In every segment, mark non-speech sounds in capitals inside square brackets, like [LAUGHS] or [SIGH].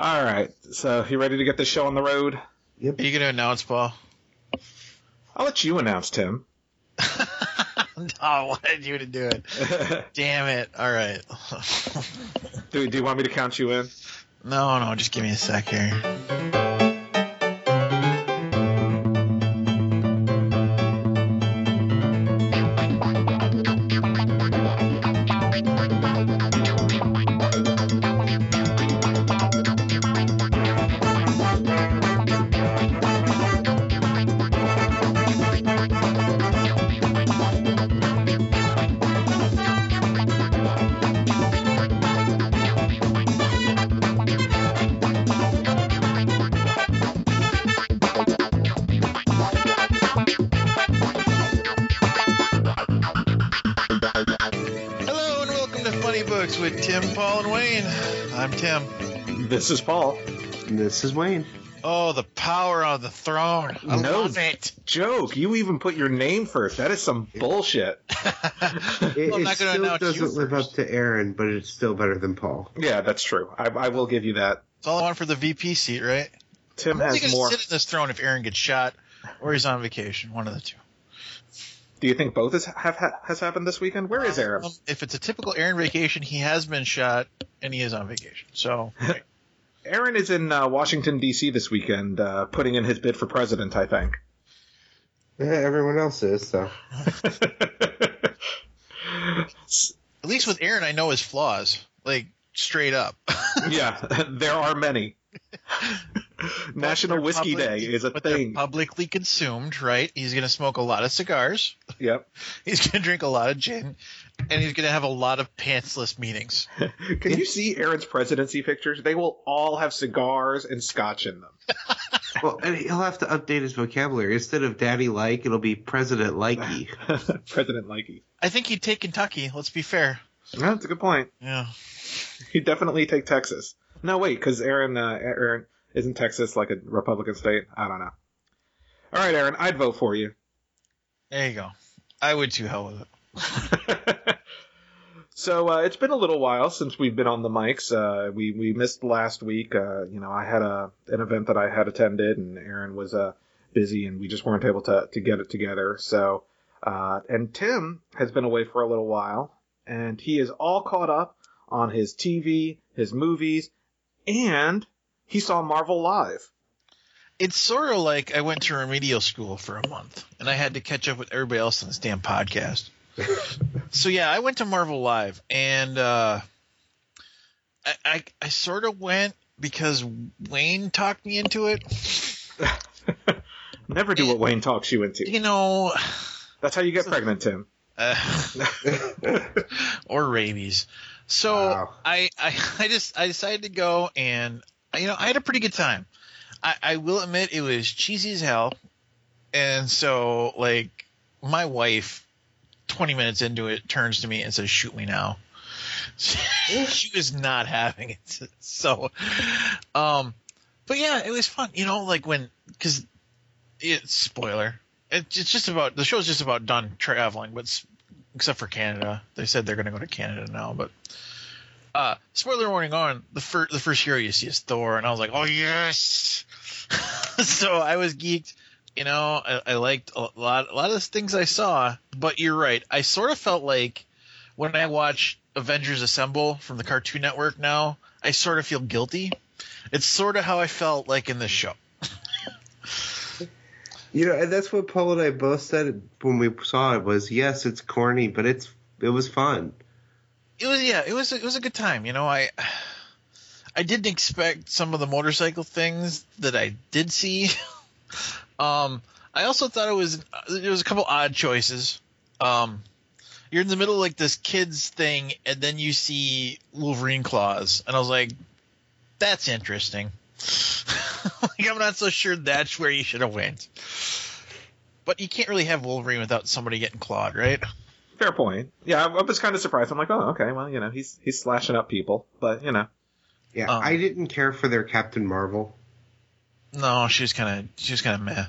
All right. So, you ready to get this show on the road? Yep. Are you going to announce, Paul? I'll let you announce, Tim. [LAUGHS] no, I wanted you to do it. [LAUGHS] Damn it. All right. do, do you want me to count you in? No, no, just give me a sec here. This is Paul. And this is Wayne. Oh, the power of the throne. I No. love it. Joke. You even put your name first. That is some bullshit. [LAUGHS] It, Well, it not still doesn't live first. up to Aaron, but it's still better than Paul. Yeah, that's true. I, I will give you that. It's all I want for the VP seat, right? Tim I'm has to more. sit in this throne if Aaron gets shot or he's on vacation. One of the two. Do you think both is, have has happened this weekend? Where is Aaron? Um, if it's a typical Aaron vacation, he has been shot and he is on vacation. So, [LAUGHS] Aaron is in uh, Washington D.C. this weekend, uh, putting in his bid for president. I think. Yeah, everyone else is, so. [LAUGHS] at least with Aaron, I know his flaws. Like, straight up. [LAUGHS] yeah, there are many. [LAUGHS] National Whiskey public- Day is a but thing. publicly consumed, right? He's going to smoke a lot of cigars. Yep. He's going to drink a lot of gin. And he's going to have a lot of pantsless meetings. [LAUGHS] Can you see Aaron's presidency pictures? They will all have cigars and scotch in them. [LAUGHS] Well, and he'll have to update his vocabulary. Instead of daddy like, it'll be president likey. [LAUGHS] President Likey. I think he'd take Kentucky. Let's be fair. Yeah, that's a good point. Yeah. He'd definitely take Texas. No, wait, because Aaron, uh, Aaron isn't Texas like a Republican state. I don't know. All right, Aaron, I'd vote for you. There you go. I would too. Hell with it. So uh, it's been a little while since we've been on the mics. Uh, we we missed last week. Uh, you know, I had a an event that I had attended, and Aaron was uh, busy, and we just weren't able to to get it together. So, uh, and Tim has been away for a little while, and he is all caught up on his TV, his movies, and he saw Marvel live. It's sort of like I went to remedial school for a month and I had to catch up with everybody else on this damn podcast. [LAUGHS] so yeah, I went to Marvel Live and uh, I, I I sort of went because Wayne talked me into it. [LAUGHS] Never do what Wayne talks you into. You know, That's how you get pregnant, Tim. uh, [LAUGHS] or rabies. So Wow. I, I I just I decided to go and you know I had a pretty good time. I, I will admit it was cheesy as hell, and so like my wife, twenty minutes into it, turns to me and says, "Shoot me now." [LAUGHS] she was not having it. So, um, but yeah, it was fun. You know, like when because it's spoiler. It's just about the show's just about done traveling, but except for Canada, they said they're going to go to Canada now. But uh, spoiler warning on the first the first hero you see is Thor, and I was like, oh yes. [LAUGHS] so I was geeked. You know, I, I liked a lot a lot of the things I saw, but you're right. I sort of felt like when I watch Avengers Assemble from the Cartoon Network now, I sort of feel guilty. It's sort of how I felt like in this show. [LAUGHS] You know, and that's what Paul and I both said when we saw it was, yes, it's corny, but it's it was fun. it was yeah, it was it was a good time. You know, I [SIGHS] I didn't expect some of the motorcycle things that I did see. [LAUGHS] um, I also thought it was there was a couple odd choices. Um, you're in the middle of like this kids thing, and then you see Wolverine claws, and I was like, that's interesting. [LAUGHS] like I'm not so sure that's where you should have went. But you can't really have Wolverine without somebody getting clawed, right? Fair point. Yeah, I, I was kind of surprised. I'm like, oh, okay, well, you know, he's he's slashing up people, but you know, Yeah, Um, I didn't care for their Captain Marvel. No, she was kind of she was kind of meh.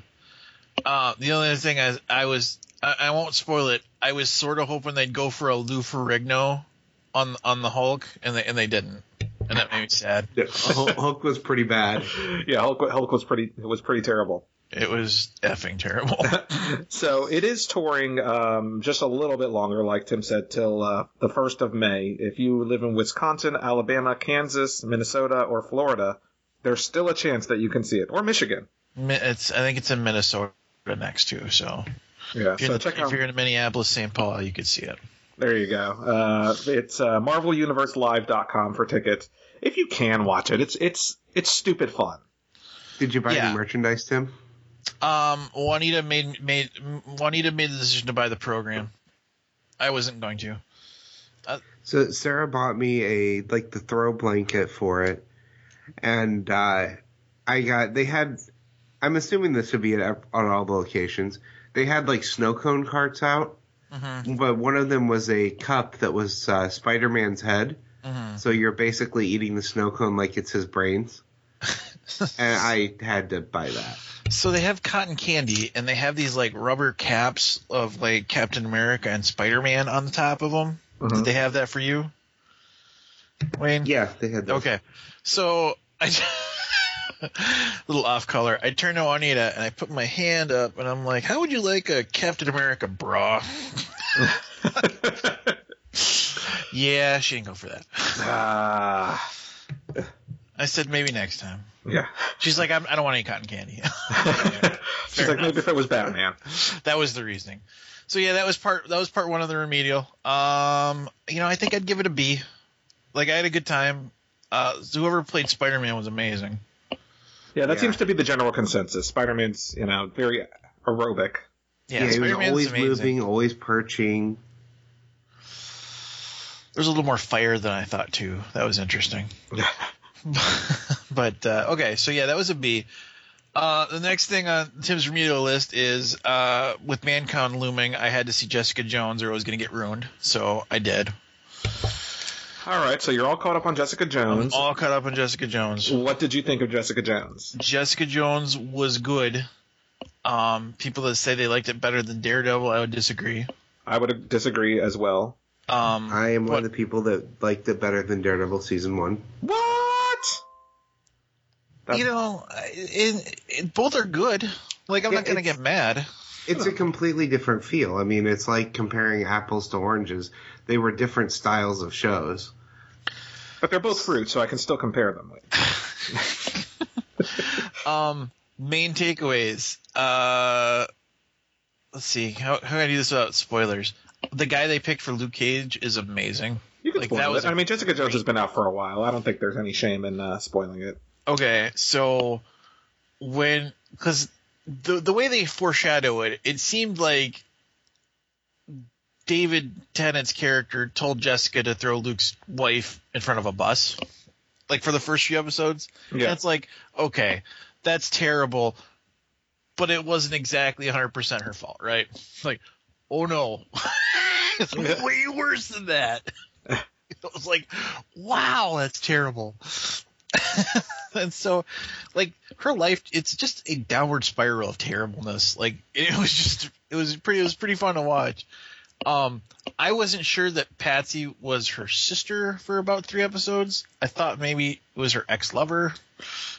Uh, the only other thing I, I was I, I won't spoil it. I was sort of hoping they'd go for a Lou Ferrigno on on the Hulk, and they and they didn't. and that made me sad. Hulk, Hulk was pretty bad. Yeah, Hulk, Hulk was pretty was pretty terrible. It was effing terrible. [LAUGHS] so it is touring um, just a little bit longer, like Tim said, till uh, the first of May. If you live in Wisconsin, Alabama, Kansas, Minnesota, or Florida, there's still a chance that you can see it, or Michigan. It's I think it's in Minnesota next to, so Yeah, if you're, so in, check if out. you're in Minneapolis, St. Paul, you could see it. There you go. Uh, it's uh, MarvelUniverseLive.com for tickets. If you can watch it, it's it's it's stupid fun. Did you buy Yeah. any merchandise, Tim? Um, Juanita made made Juanita made the decision to buy the program. I wasn't going to. So Sarah bought me a like the throw blanket for it, and uh, I got they had. I'm assuming this would be at on all the locations. They had like snow cone carts out, Mhm. but one of them was a cup that was uh, Spider Man's head. Mhm. So you're basically eating the snow cone like it's his brains, [LAUGHS] and I had to buy that. So they have cotton candy, and they have these like rubber caps of like Captain America and Spider Man on the top of them. Mhm. Did they have that for you, Wayne? Yeah, they had those. Okay, so I [LAUGHS] little off color. I turn to Juanita and I put my hand up, and I'm like, "How would you like a Captain America bra?" [LAUGHS] yeah, she didn't go for that. Ah, I said maybe next time. yeah. She's like, I'm, I don't want any cotton candy. [LAUGHS] She's like, maybe if it was Batman. that was the reasoning. So yeah, that was part that was part one of the remedial. Um, you know, I think I'd give it a B. Like I had a good time. Uh, whoever played Spider Man was amazing. Yeah, that Yeah. seems to be the general consensus. Spider-Man's, you know, very aerobic. Yeah, Yeah, he was Spider Man's always amazing. moving, always perching. There's a little more fire than I thought too. That was interesting. [LAUGHS] [LAUGHS] but uh, okay, so yeah, that was a B. Uh, the next thing on Tim's remedial list is uh, with ManCon looming, I had to see Jessica Jones or it was going to get ruined. So I did. All right, so you're all caught up on Jessica Jones. All caught up on Jessica Jones. What did you think of Jessica Jones? Jessica Jones was good. Um, people that say they liked it better than Daredevil, I would disagree. I would disagree as well. Um, I am one of the people that liked it better than Daredevil season one. What? That- you know, it, it, both are good. Like I'm Yeah, not gonna get mad. It's a completely different feel. I mean, it's like comparing apples to oranges. They were different styles of shows. But they're both fruit, so I can still compare them. [LAUGHS] Um, main takeaways. Uh, let's see. How how can I do this without spoilers? The guy they picked for Luke Cage is amazing. You can Like, spoil that was it. a I mean, Jessica Jones has been out for a while. I don't think there's any shame in uh, spoiling it. Okay, so when because the the way they foreshadow it, it seemed like David Tennant's character told Jessica to throw Luke's wife in front of a bus, like for the first few episodes. Yeah. it's like okay, that's terrible, but it wasn't exactly 100 percent her fault, right? Like, oh no, [LAUGHS] it's way worse than that. [LAUGHS] It was like, wow, that's terrible. [LAUGHS] and so like her life it's just a downward spiral of terribleness. Like it [LAUGHS] was just it was pretty it was pretty fun to watch. Um i wasn't sure that patsy was her sister for about three episodes. I thought maybe it was her ex-lover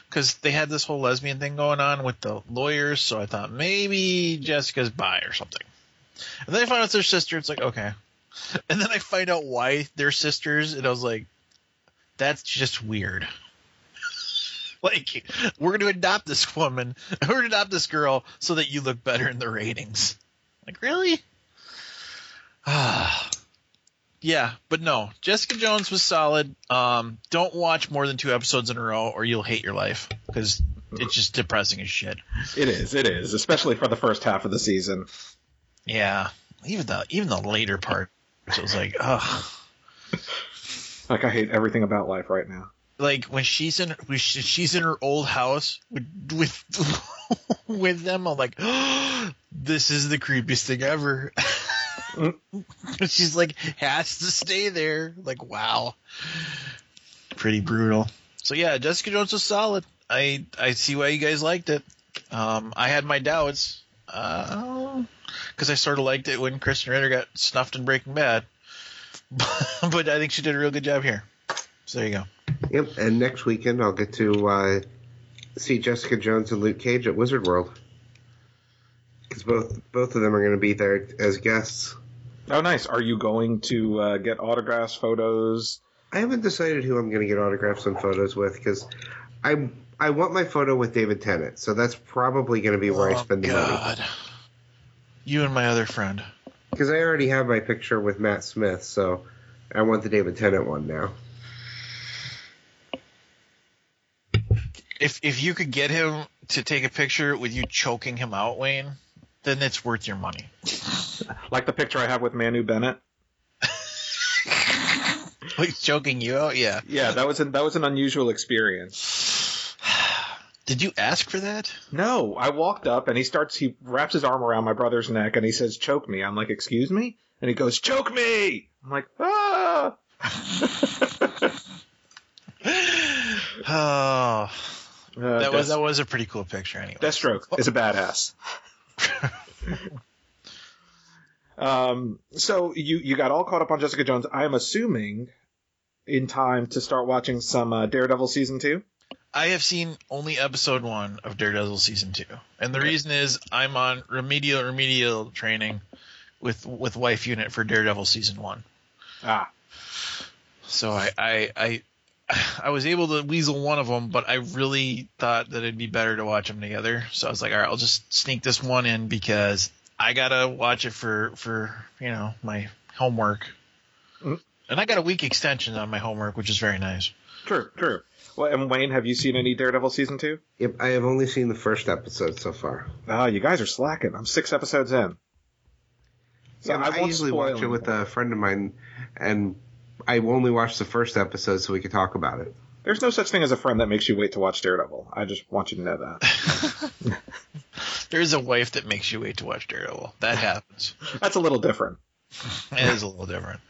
because they had this whole lesbian thing going on with the lawyers so i thought maybe jessica's bi or something. And then i found out it's their sister. It's like okay. And then i find out why they're sisters and i was like that's just weird like we're going to adopt this woman [LAUGHS] we're going to adopt this girl so that you look better in the ratings like really ah [SIGHS] yeah but no jessica jones was solid um don't watch more than two episodes in a row or you'll hate your life because it's just depressing as shit It is. It is, especially for the first half of the season. yeah even the even the later part it was like ugh [LAUGHS] Like I hate everything about life right now. Like when she's in when she's in her old house with with [LAUGHS] with them i'm like [GASPS] this is the creepiest thing ever. [LAUGHS] She's like has to stay there. Like wow. Pretty brutal. So yeah jessica jones was solid. I i see why you guys liked it. Um i had my doubts uh because i sort of liked it when krysten ritter got snuffed in breaking bad. [LAUGHS] But i think she did a real good job here So there you go. Yep, and next weekend I'll get to uh, see Jessica Jones and Luke Cage at Wizard World because both both of them are going to be there as guests. Oh, nice. Are you going to uh, get autographs, photos? I haven't decided who I'm going to get autographs and photos with because I I want my photo with David Tennant, so that's probably going to be where I spend the money. Oh, God. You and my other friend. Because I already have my picture with Matt Smith, so I want the David Tennant one now. If if you could get him to take a picture with you choking him out, Wayne, then it's worth your money. Like the picture I have with Manu Bennett. [LAUGHS] Like choking you out, yeah. Yeah, that was an, that was an unusual experience. [SIGHS] Did you ask for that? No, I walked up and he starts. He wraps his arm around my brother's neck and he says, "Choke me." I'm like, "Excuse me?" And he goes, "Choke me." I'm like, "Ah." [SIGHS] [LAUGHS] [SIGHS] Oh, Uh, that was that was a pretty cool picture, anyway. Deathstroke is a badass. [LAUGHS] um, so you you got all caught up on Jessica Jones. I am assuming in time to start watching some uh, Daredevil season two. I have seen only episode one of Daredevil season two, and the reason is I'm on remedial remedial training with with wife unit for Daredevil season one. Ah, So I I I, I was able to weasel one of them, but I really thought that it'd be better to watch them together. So I was like, all right, I'll just sneak this one in because I gotta watch it for for you know my homework, Mm. and I got a week extension on my homework, which is very nice. true, true. Well, and Wayne, have you seen any Daredevil season two? Yep, I have only seen the first episode so far. Ah, you guys are slacking. I'm six episodes in. So Yeah, I I, usually watch it with a friend of mine, and I only watched the first episode so we could talk about it. There's no such thing as a friend that makes you wait to watch Daredevil. I just want you to know that. [LAUGHS] There's a wife that makes you wait to watch Daredevil. That happens. [LAUGHS] That's a little different. it is a little different.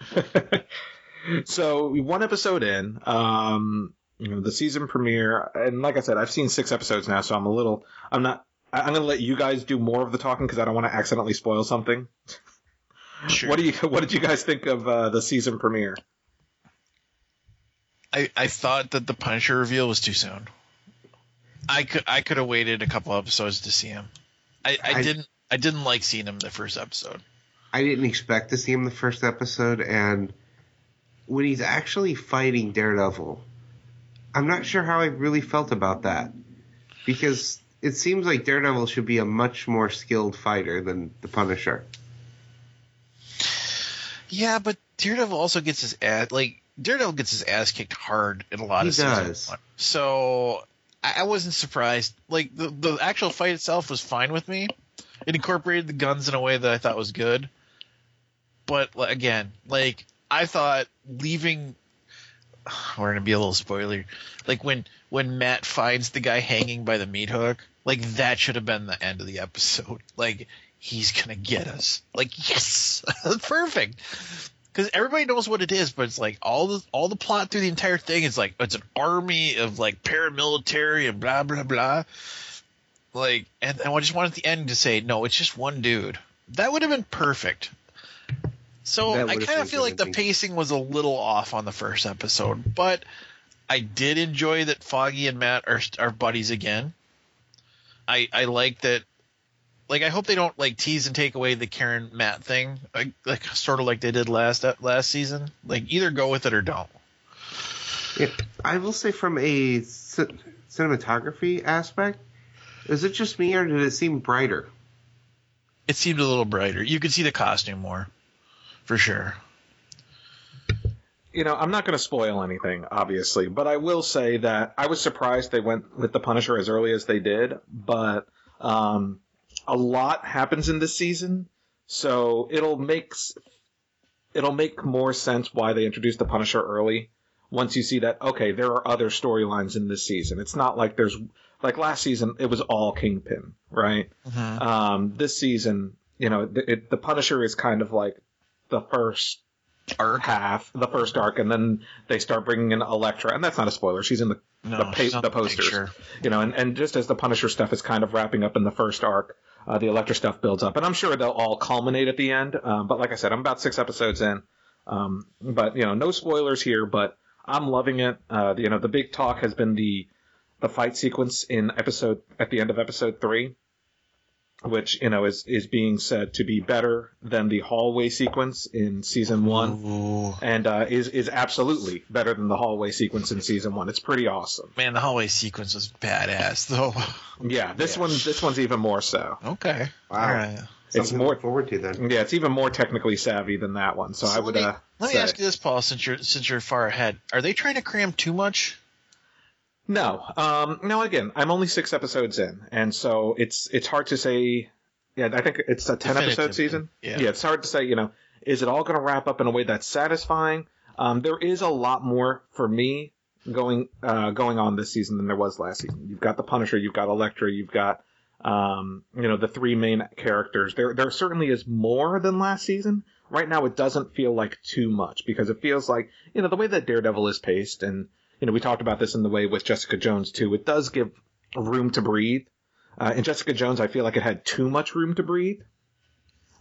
[LAUGHS] so one episode in, um, you know, the season premiere, and like I said, I've seen six episodes now, so I'm a little, I'm not, I- I'm gonna let you guys do more of the talking because I don't want to accidentally spoil something. Sure. What do you, what did you guys think of uh, the season premiere? I, I thought that the Punisher reveal was too soon. I could I could have waited a couple episodes to see him. I, I, I- didn't I didn't like seeing him the first episode. I didn't expect to see him the first episode, and when he's actually fighting Daredevil, I'm not sure how I really felt about that. Because it seems like Daredevil should be a much more skilled fighter than the Punisher. Yeah, but Daredevil also gets his ass like Daredevil gets his ass kicked hard in a lot He of does. one. So I, I wasn't surprised. Like the the actual fight itself was fine with me. It incorporated the guns in a way that I thought was good. But again, like I thought leaving [SIGHS] we're gonna be a little spoiler. Like when when Matt finds the guy hanging by the meat hook, like that should have been the end of the episode. [LAUGHS] Like he's gonna get us. Like yes, [LAUGHS] perfect. Because everybody knows what it is, but it's like all the all the plot through the entire thing is like it's an army of like paramilitary and blah blah blah. Like, and, and I just wanted the end to say no, it's just one dude. That would have been perfect. So I kind of feel like the pacing was a little off on the first episode, but I did enjoy that Foggy and Matt are are buddies again. I I like that. Like I hope they don't like tease and take away the Karen Matt thing, like, like sort of like they did last last season. Like either go with it or don't. Yeah, I will say from a c- cinematography aspect, is it just me or did it seem brighter? It seemed a little brighter. You could see the costume more, for sure. You know, I'm not going to spoil anything, obviously, but I will say that I was surprised they went with the Punisher as early as they did, but um, a lot happens in this season, so it'll make s- it'll make more sense why they introduced the Punisher early. Once you see that, okay, there are other storylines in this season. It's not like there's like last season, it was all Kingpin, right? Um, this season, you know, it, it, the Punisher is kind of like the first Arc. half, the first arc, and then they start bringing in Elektra, and that's not a spoiler. She's in the No, the, pa- the the posters, picture. you know, and, and just as the Punisher stuff is kind of wrapping up in the first arc, uh, the Elektra stuff builds up, and I'm sure they'll all culminate at the end. Um, but like I said, I'm about six episodes in, um, but you know, no spoilers here. But I'm loving it. Uh, you know, the big talk has been the the fight sequence in episode at the end of episode three, which you know is is being said to be better than the hallway sequence in season one, Ooh. and uh, is is absolutely better than the hallway sequence in season one. It's pretty awesome. Man, the hallway sequence was badass, though. [LAUGHS] Yeah, this Yeah. one this one's even more so. Okay. Wow. All right. It's Something to more look forward to then. yeah, it's even more technically savvy than that one. So, I would let me, uh, let me say. ask you this, Paul, since you're since you're far ahead. Are they trying to cram too much? No. Um, no, again, I'm only six episodes in, and so it's it's hard to say. Yeah, I think it's a ten episode season. yeah. it's hard to say. You know, is it all going to wrap up in a way that's satisfying? Um, there is a lot more for me going uh, going on this season than there was last season. You've got the Punisher, you've got Elektra, you've got um, you know the three main characters. There there certainly is more than last season. Right now, it doesn't feel like too much because it feels like you know the way that Daredevil is paced and you know, we talked about this in the way with Jessica Jones too. It does give room to breathe. Uh, in Jessica Jones, I feel like it had too much room to breathe.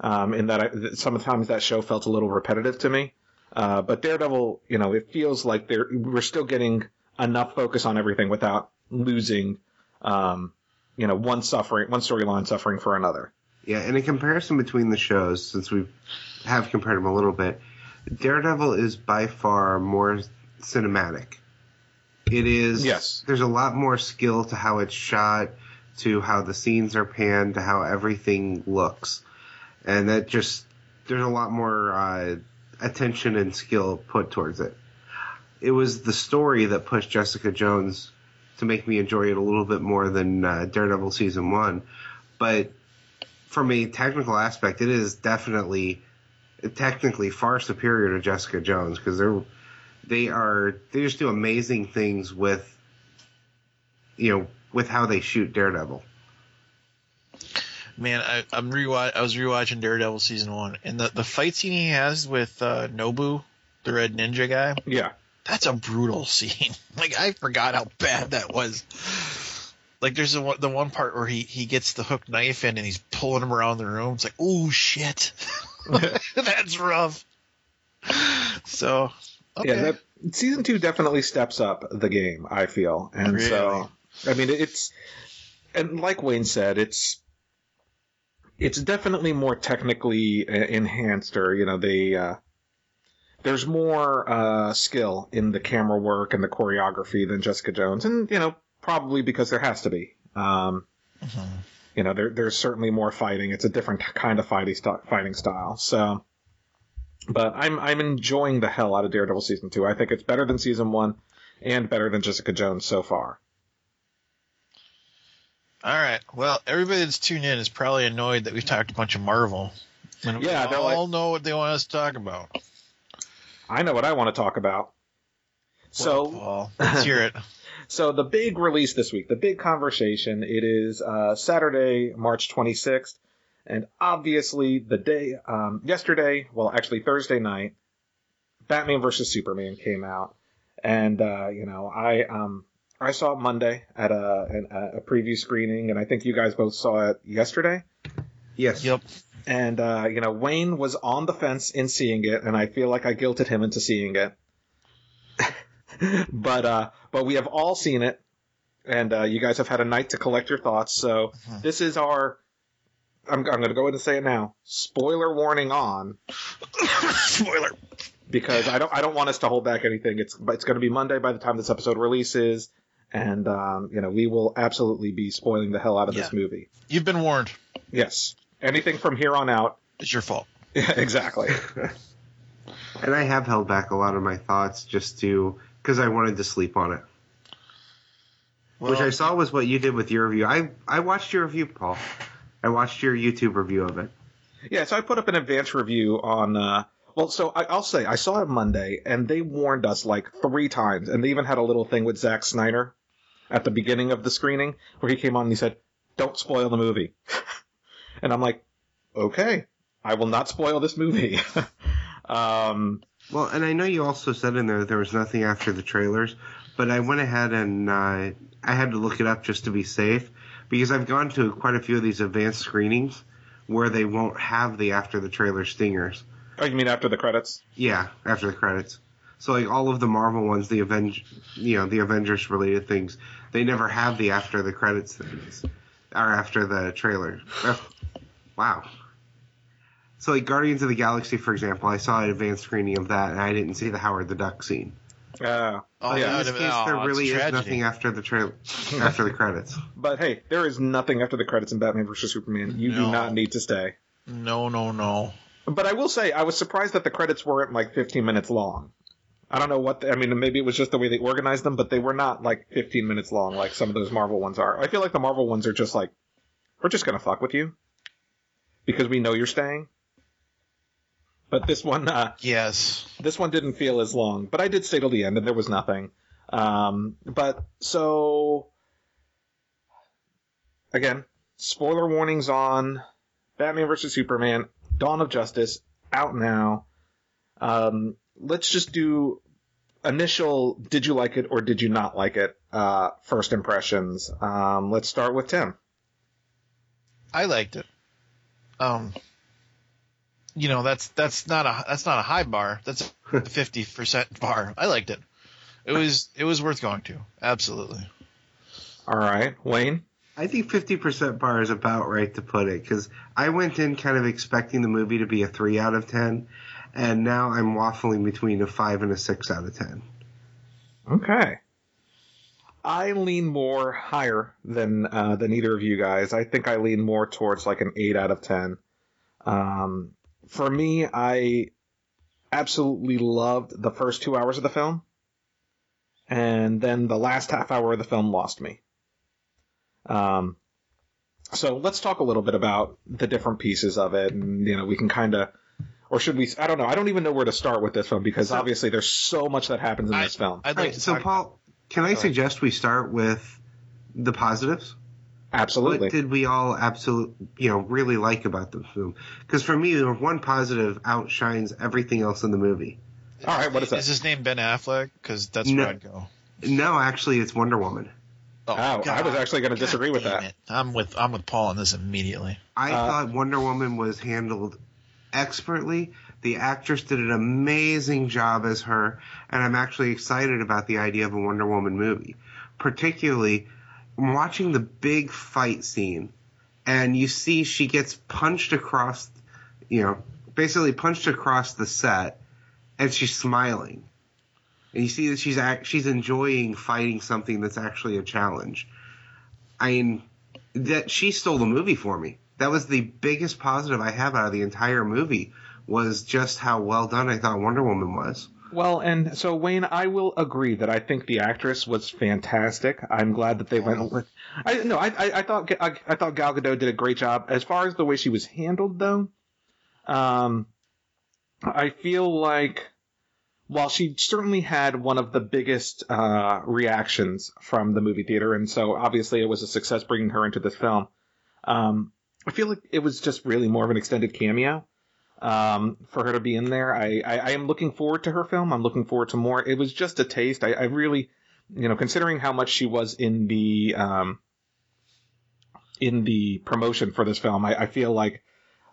Um, in that, I, that sometimes that show felt a little repetitive to me. Uh, but Daredevil, you know, it feels like we're still getting enough focus on everything without losing, um, you know, one suffering, one storyline suffering for another. Yeah, and in comparison between the shows, since we have compared them a little bit, Daredevil is by far more cinematic. It is. Yes. There's a lot more skill to how it's shot, to how the scenes are panned, to how everything looks, and that just there's a lot more uh, attention and skill put towards it. It was the story that pushed Jessica Jones to make me enjoy it a little bit more than uh, Daredevil season one, but from a technical aspect, it is definitely technically far superior to Jessica Jones because they're they are they just do amazing things with you know with how they shoot Daredevil. Man, I, I'm rewatch. I was rewatching Daredevil season one, and the the fight scene he has with uh, Nobu, the red ninja guy. Yeah. That's a brutal scene. [LAUGHS] Like I forgot how bad that was. Like there's the one, the one part where he he gets the hook knife in and he's pulling him around the room. It's like, oh shit, [LAUGHS] that's rough. So okay. Yeah, that season two definitely steps up the game. I feel, and Really? so I mean, it's and like Wayne said, it's it's definitely more technically uh, enhanced, or you know, they uh, there's more uh, skill in the camera work and the choreography than Jessica Jones, and you know, probably because there has to be. Um, Mhm. you know, there, there's certainly more fighting. It's a different kind of fighting, fighting style. So, but I'm I'm enjoying the hell out of Daredevil season two. I think it's better than season one, and better than Jessica Jones so far. All right. Well, everybody that's tuned in is probably annoyed that we've talked a bunch of Marvel. When we Yeah, they're all like- know what they want us to talk about. I know what I want to talk about. So, Well, Paul, let's hear it. [LAUGHS] [LAUGHS] so the big release this week, the big conversation, it is uh, Saturday, March 26th, and obviously the day um, yesterday, well, actually Thursday night, Batman versus Superman came out, and uh, you know I um I saw it Monday at a an, a preview screening, and I think you guys both saw it yesterday. Yes. Yep. And uh, you know Wayne was on the fence in seeing it, and I feel like I guilted him into seeing it. [LAUGHS] but uh, but we have all seen it, and uh, you guys have had a night to collect your thoughts. So Mhm. this is our. I'm, I'm going to go ahead and say it now. Spoiler warning on [LAUGHS] Spoiler. because I don't I don't want us to hold back anything. It's it's going to be Monday by the time this episode releases, and um, you know we will absolutely be spoiling the hell out of this movie. You've been warned. Yes, anything from here on out. It's your fault. Yeah, [LAUGHS] exactly. [LAUGHS] And I have held back a lot of my thoughts just to because I wanted to sleep on it. Which I saw was what you did with your review. I I watched your review, Paul. I watched your YouTube review of it. Yeah, so I put up an advance review on. Uh, well, so I, I'll say I saw it Monday, and they warned us like three times, and they even had a little thing with Zack Snyder at the beginning of the screening where he came on and he said, "Don't spoil the movie," [LAUGHS] and I'm like, "Okay, I will not spoil this movie." [LAUGHS] um, Well, and I know you also said in there that there was nothing after the trailers, but I went ahead and uh, I had to look it up just to be safe because I've gone to quite a few of these advanced screenings where they won't have the after the trailer stingers. oh, you mean after the credits? Yeah, after the credits. So like all of the Marvel ones, the Avenge, you know, the Avengers related things, they never have the after the credits things, or after the trailer. Wow. So like Guardians of the Galaxy, for example, I saw an advanced screening of that, and I didn't see the Howard the Duck scene. Uh, Oh, yeah. In this case, oh, there really is tragedy. nothing after the trailer, [LAUGHS] after the credits. But hey, there is nothing after the credits in Batman vs Superman. You do not need to stay. No, no, no. But I will say, I was surprised that the credits weren't like 15 minutes long. I don't know what. The, I mean, maybe it was just the way they organized them, but they were not like 15 minutes long like some of those Marvel ones are. I feel like the Marvel ones are just like, we're just gonna fuck with you because we know you're staying. But this one, uh, Yes. this one didn't feel as long. But I did stay till the end, and there was nothing. Um, but so again, spoiler warnings on Batman vs Superman: Dawn of Justice out now. Um, let's just do initial. Did you like it or did you not like it? Uh, first impressions. Um, let's start with Tim. I liked it. Um, you know that's that's not a that's not a high bar. That's a [LAUGHS] fifty percent bar. I liked it. It was it was worth going to. Absolutely. All right, Wayne. I think 50% bar is about right to put it because I went in kind of expecting the movie to be a 3 out of 10, and now I'm waffling between a 5 and a 6 out of 10. Okay. I lean more higher than uh, than either of you guys. I think I lean more towards like an eight out of ten. Um, for me, I absolutely loved the first two hours of the film, and then the last half hour of the film lost me. Um, so let's talk a little bit about the different pieces of it, and you know we can kind of. Or should we? I don't know. I don't even know where to start with this film because So- obviously there's so much that happens in I- this film. I'd like right, to so talk- Paul, can I Go ahead. suggest we start with the positives? Absolutely. What did we all absolutely, you know, really like about the film? Because for me, the one positive outshines everything else in the movie. All right, what is that? Is his name Ben Affleck? Because that's No. where I'd go. No, actually, it's Wonder Woman. Oh, I was actually going to disagree with that. it. I'm with I'm with Paul on this immediately. I Uh, thought Wonder Woman was handled expertly. The actress did an amazing job as her, and I'm actually excited about the idea of a Wonder Woman movie. Particularly watching the big fight scene, and you see she gets punched across, you know, basically punched across the set, and she's smiling. And you see that she's act- she's enjoying fighting something that's actually a challenge. I mean, that she stole the movie for me. That was the biggest positive I have out of the entire movie was just how well done I thought Wonder Woman was. Well, and so Wayne, I will agree that I think the actress was fantastic. I'm glad that they went with. I no, I I, I thought I, I thought Gal Gadot did a great job. As far as the way she was handled, though, um, I feel like while she certainly had one of the biggest uh, reactions from the movie theater, and so obviously it was a success bringing her into this film. Um, I feel like it was just really more of an extended cameo um, for her to be in there. I, I, I am looking forward to her film. I'm looking forward to more. It was just a taste. I, I really, you know, considering how much she was in the um, in the promotion for this film, I, I feel like.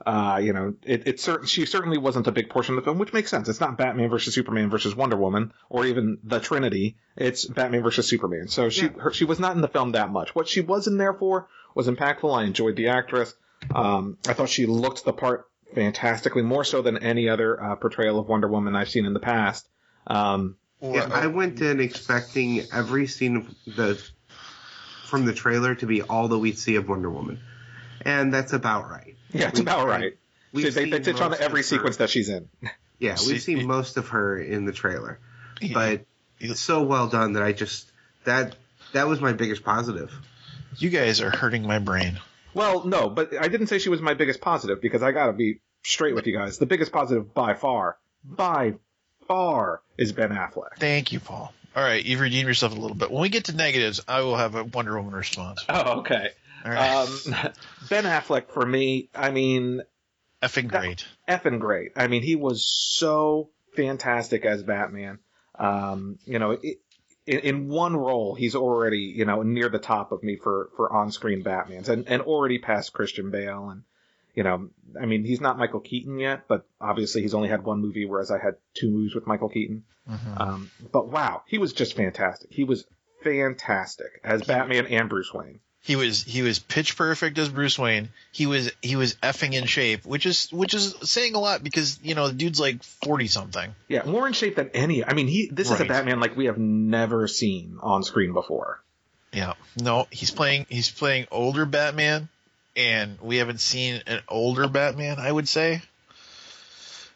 Uh, you know, it, it cer- she certainly wasn't a big portion of the film, which makes sense. It's not Batman versus Superman versus Wonder Woman or even the Trinity. It's Batman versus Superman. So she Yeah. her, she was not in the film that much. What she was in there for was impactful. I enjoyed the actress. Um, I thought she looked the part fantastically, more so than any other uh, portrayal of Wonder Woman I've seen in the past. Um, Yeah, I went in expecting every scene of the from the trailer to be all that we'd see of Wonder Woman, and that's about right. yeah, it's We've about right. we've They, they, they touch on every of her- sequence that she's in. Yeah, See- [LAUGHS] we've seen most of her in the trailer, but it's so well done that I just that that was my biggest positive. you guys are hurting my brain. Well, no, but I didn't say she was my biggest positive because I gotta be straight with you guys. The biggest positive by far, by far, is Ben Affleck. Thank you, Paul. All right, you've redeemed yourself a little bit. When we get to negatives, I will have a Wonder Woman response. Oh, okay. All right, Um, ben Affleck for me, I mean, effing that- great. effing great. I mean, he was so fantastic as Batman. Um, you know, it, in, in one role, he's already you know near the top of me for for on screen Batman's, and and already past Christian Bale, and you know, I mean, he's not Michael Keaton yet, but obviously he's only had one movie, whereas I had two movies with Michael Keaton. Mhm. Um, but wow, he was just fantastic. He was fantastic as Batman and Bruce Wayne. He was he was pitch perfect as Bruce Wayne. He was he was effing in shape, which is which is saying a lot because you know the dude's like forty something. Yeah, more in shape than any. I mean, he this is a Batman like we have never seen on screen before. Yeah. No, he's playing he's playing older Batman, and we haven't seen an older Batman. I would say.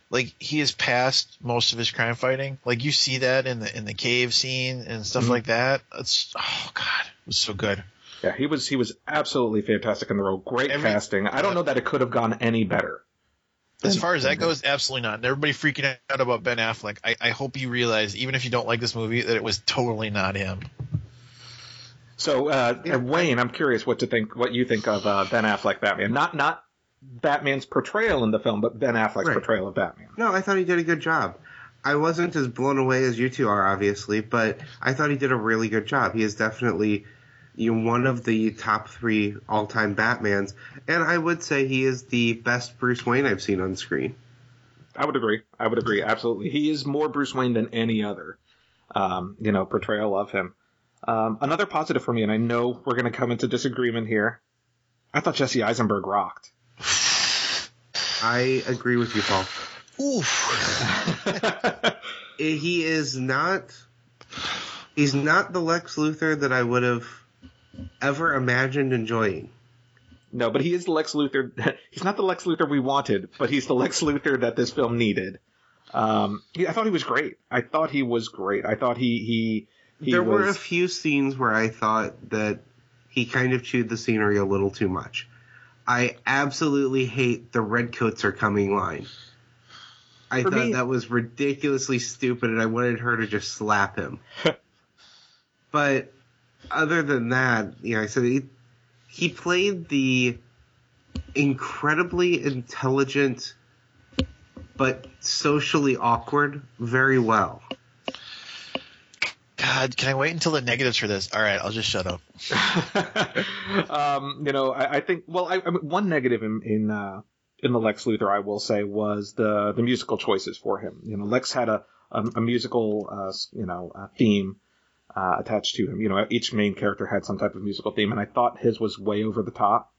Like he is past most of his crime fighting. Like you see that in the in the cave scene and stuff Mhm. like that. It's oh god, it was so good. Yeah, he was he was absolutely fantastic in the role. Great Every- casting. I don't know that it could have gone any better. As far as that goes, absolutely not. And everybody freaking out about Ben Affleck. I, I hope you realize, even if you don't like this movie, that it was totally not him. So, uh, Yeah, Wayne, I'm curious what to think, what you think of uh, Ben Affleck Batman. Not not Batman's portrayal in the film, but Ben Affleck's Right. portrayal of Batman. No, I thought he did a good job. I wasn't as blown away as you two are, obviously, but I thought he did a really good job. He is definitely you know, one of the top three all-time Batmans, and I would say he is the best Bruce Wayne I've seen on screen. I would agree. I would agree. Absolutely. He is more Bruce Wayne than any other, um, you know, portrayal of him. Um, another positive for me, and I know we're going to come into disagreement here. I thought Jesse Eisenberg rocked. I agree with you, Paul. Oof. [LAUGHS] He is not. He's not the Lex Luthor that I would have ever imagined enjoying. no, but he is the Lex Luthor. [LAUGHS] He's not the Lex Luthor we wanted, but he's the Lex Luthor that this film needed. Um, I thought he was great. I thought he was great. I thought he he. he there were a few scenes where I thought that he kind of chewed the scenery a little too much. I absolutely hate the redcoats are coming line. I For thought me- that was ridiculously stupid and I wanted her to just slap him. [LAUGHS] but other than that, you know, I said he, he played the incredibly intelligent but socially awkward very well. God, can I wait until the negatives for this? All right, I'll just shut up. [LAUGHS] um, you know, I, I think. Well, I, I mean, one negative in in, uh, in the Lex Luthor, I will say, was the the musical choices for him. You know, Lex had a a, a musical, uh, you know, uh theme uh, attached to him. You know, each main character had some type of musical theme, and I thought his was way over the top.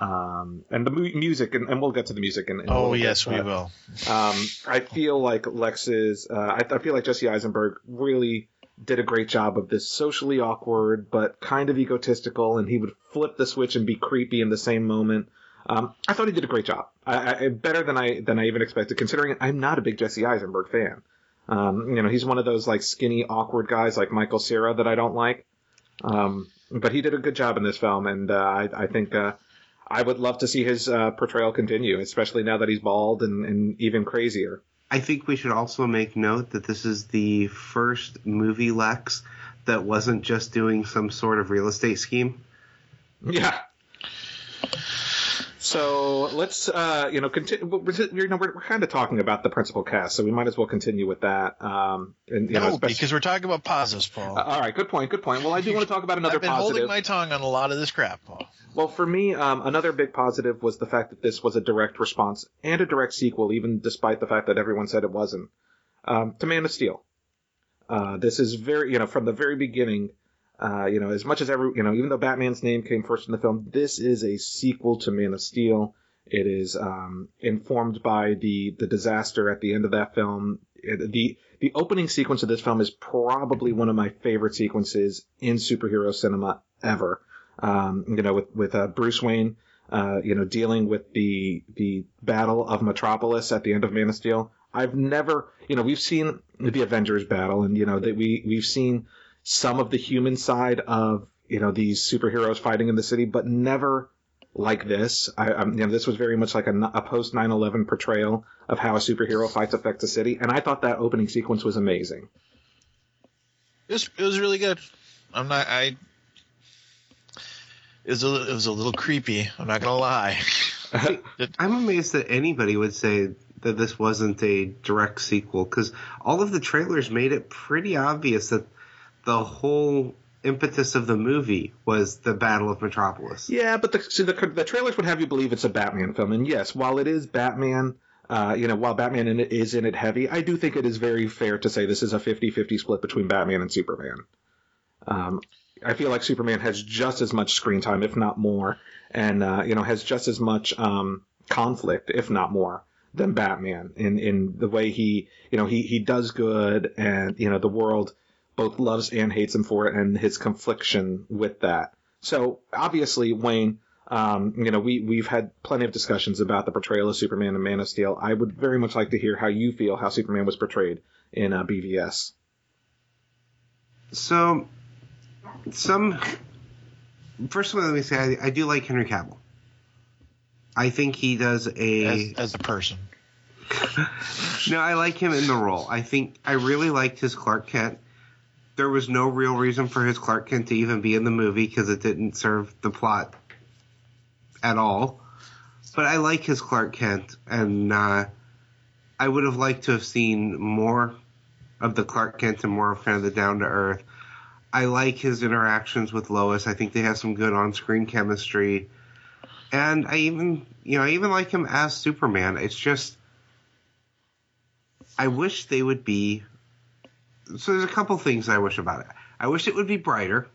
Um, and the mu- music, and, and we'll get to the music. In, in Oh yes, bit, we will. um, I feel like Lex's, uh, I, I feel like Jesse Eisenberg really did a great job of this socially awkward but kind of egotistical, and he would flip the switch and be creepy in the same moment. Um, I thought he did a great job, I, I, better than I than I even expected, considering I'm not a big Jesse Eisenberg fan. Um, you know, he's one of those like skinny, awkward guys like Michael Cera that I don't like. Um, but he did a good job in this film, and uh, I, I think uh, I would love to see his uh, portrayal continue, especially now that he's bald and, and even crazier. I think we should also make note that this is the first movie Lex that wasn't just doing some sort of real estate scheme. Yeah. So let's, uh, you know, continue. You know, we're, we're kind of talking about the principal cast, so we might as well continue with that. Um, and you know, No, especially- because we're talking about positives, Paul. Uh, all right, good point, good point. Well, I do want to talk about another positive. I've been positive. holding my tongue on a lot of this crap, Paul. Well, for me, um, another big positive was the fact that this was a direct response and a direct sequel, even despite the fact that everyone said it wasn't, um, to Man of Steel. Uh, this is very, you know, from the very beginning, uh, you know, as much as every, you know, even though Batman's name came first in the film, this is a sequel to Man of Steel. It is um, informed by the the disaster at the end of that film. It, the the opening sequence of this film is probably one of my favorite sequences in superhero cinema ever um, you know, with with uh, Bruce Wayne, uh, you know, dealing with the the battle of Metropolis at the end of Man of Steel. I've never, you know, we've seen the Avengers battle, and you know that we we've seen some of the human side of you know these superheroes fighting in the city, but never like this. I, um, you know, this was very much like a, a post 9/11 portrayal of how a superhero fights affect a city, and I thought that opening sequence was amazing. It was it was really good. I'm not I. It was a it was a little creepy. I'm not gonna lie. It- [LAUGHS] I'm amazed that anybody would say that this wasn't a direct sequel because all of the trailers made it pretty obvious that the whole impetus of the movie was the Battle of Metropolis. Yeah, but the, see, the the trailers would have you believe it's a Batman film, and yes, while it is Batman, uh, you know, while Batman in it is in it heavy, I do think it is very fair to say this is a 50-50 split between Batman and Superman. Um, I feel like Superman has just as much screen time, if not more, and uh, you know has just as much um, conflict, if not more, than Batman in in the way he you know he he does good, and you know the world both loves and hates him for it, and his confliction with that. So obviously, Wayne, um, you know, we we've had plenty of discussions about the portrayal of Superman in Man of Steel. I would very much like to hear how you feel how Superman was portrayed in uh, BVS. So, some first of all, let me say I, I do like Henry Cavill. I think he does a as, as a person. [LAUGHS] no, I like him in the role. I think I really liked his Clark Kent. There was no real reason for his Clark Kent to even be in the movie because it didn't serve the plot at all. But I like his Clark Kent, and uh, I would have liked to have seen more of the Clark Kent and more of kind of the down to earth. I like his interactions with Lois. I think they have some good on screen chemistry. And I even, you know, I even like him as Superman. It's just, I wish they would be. So there's a couple things I wish about it. I wish it would be brighter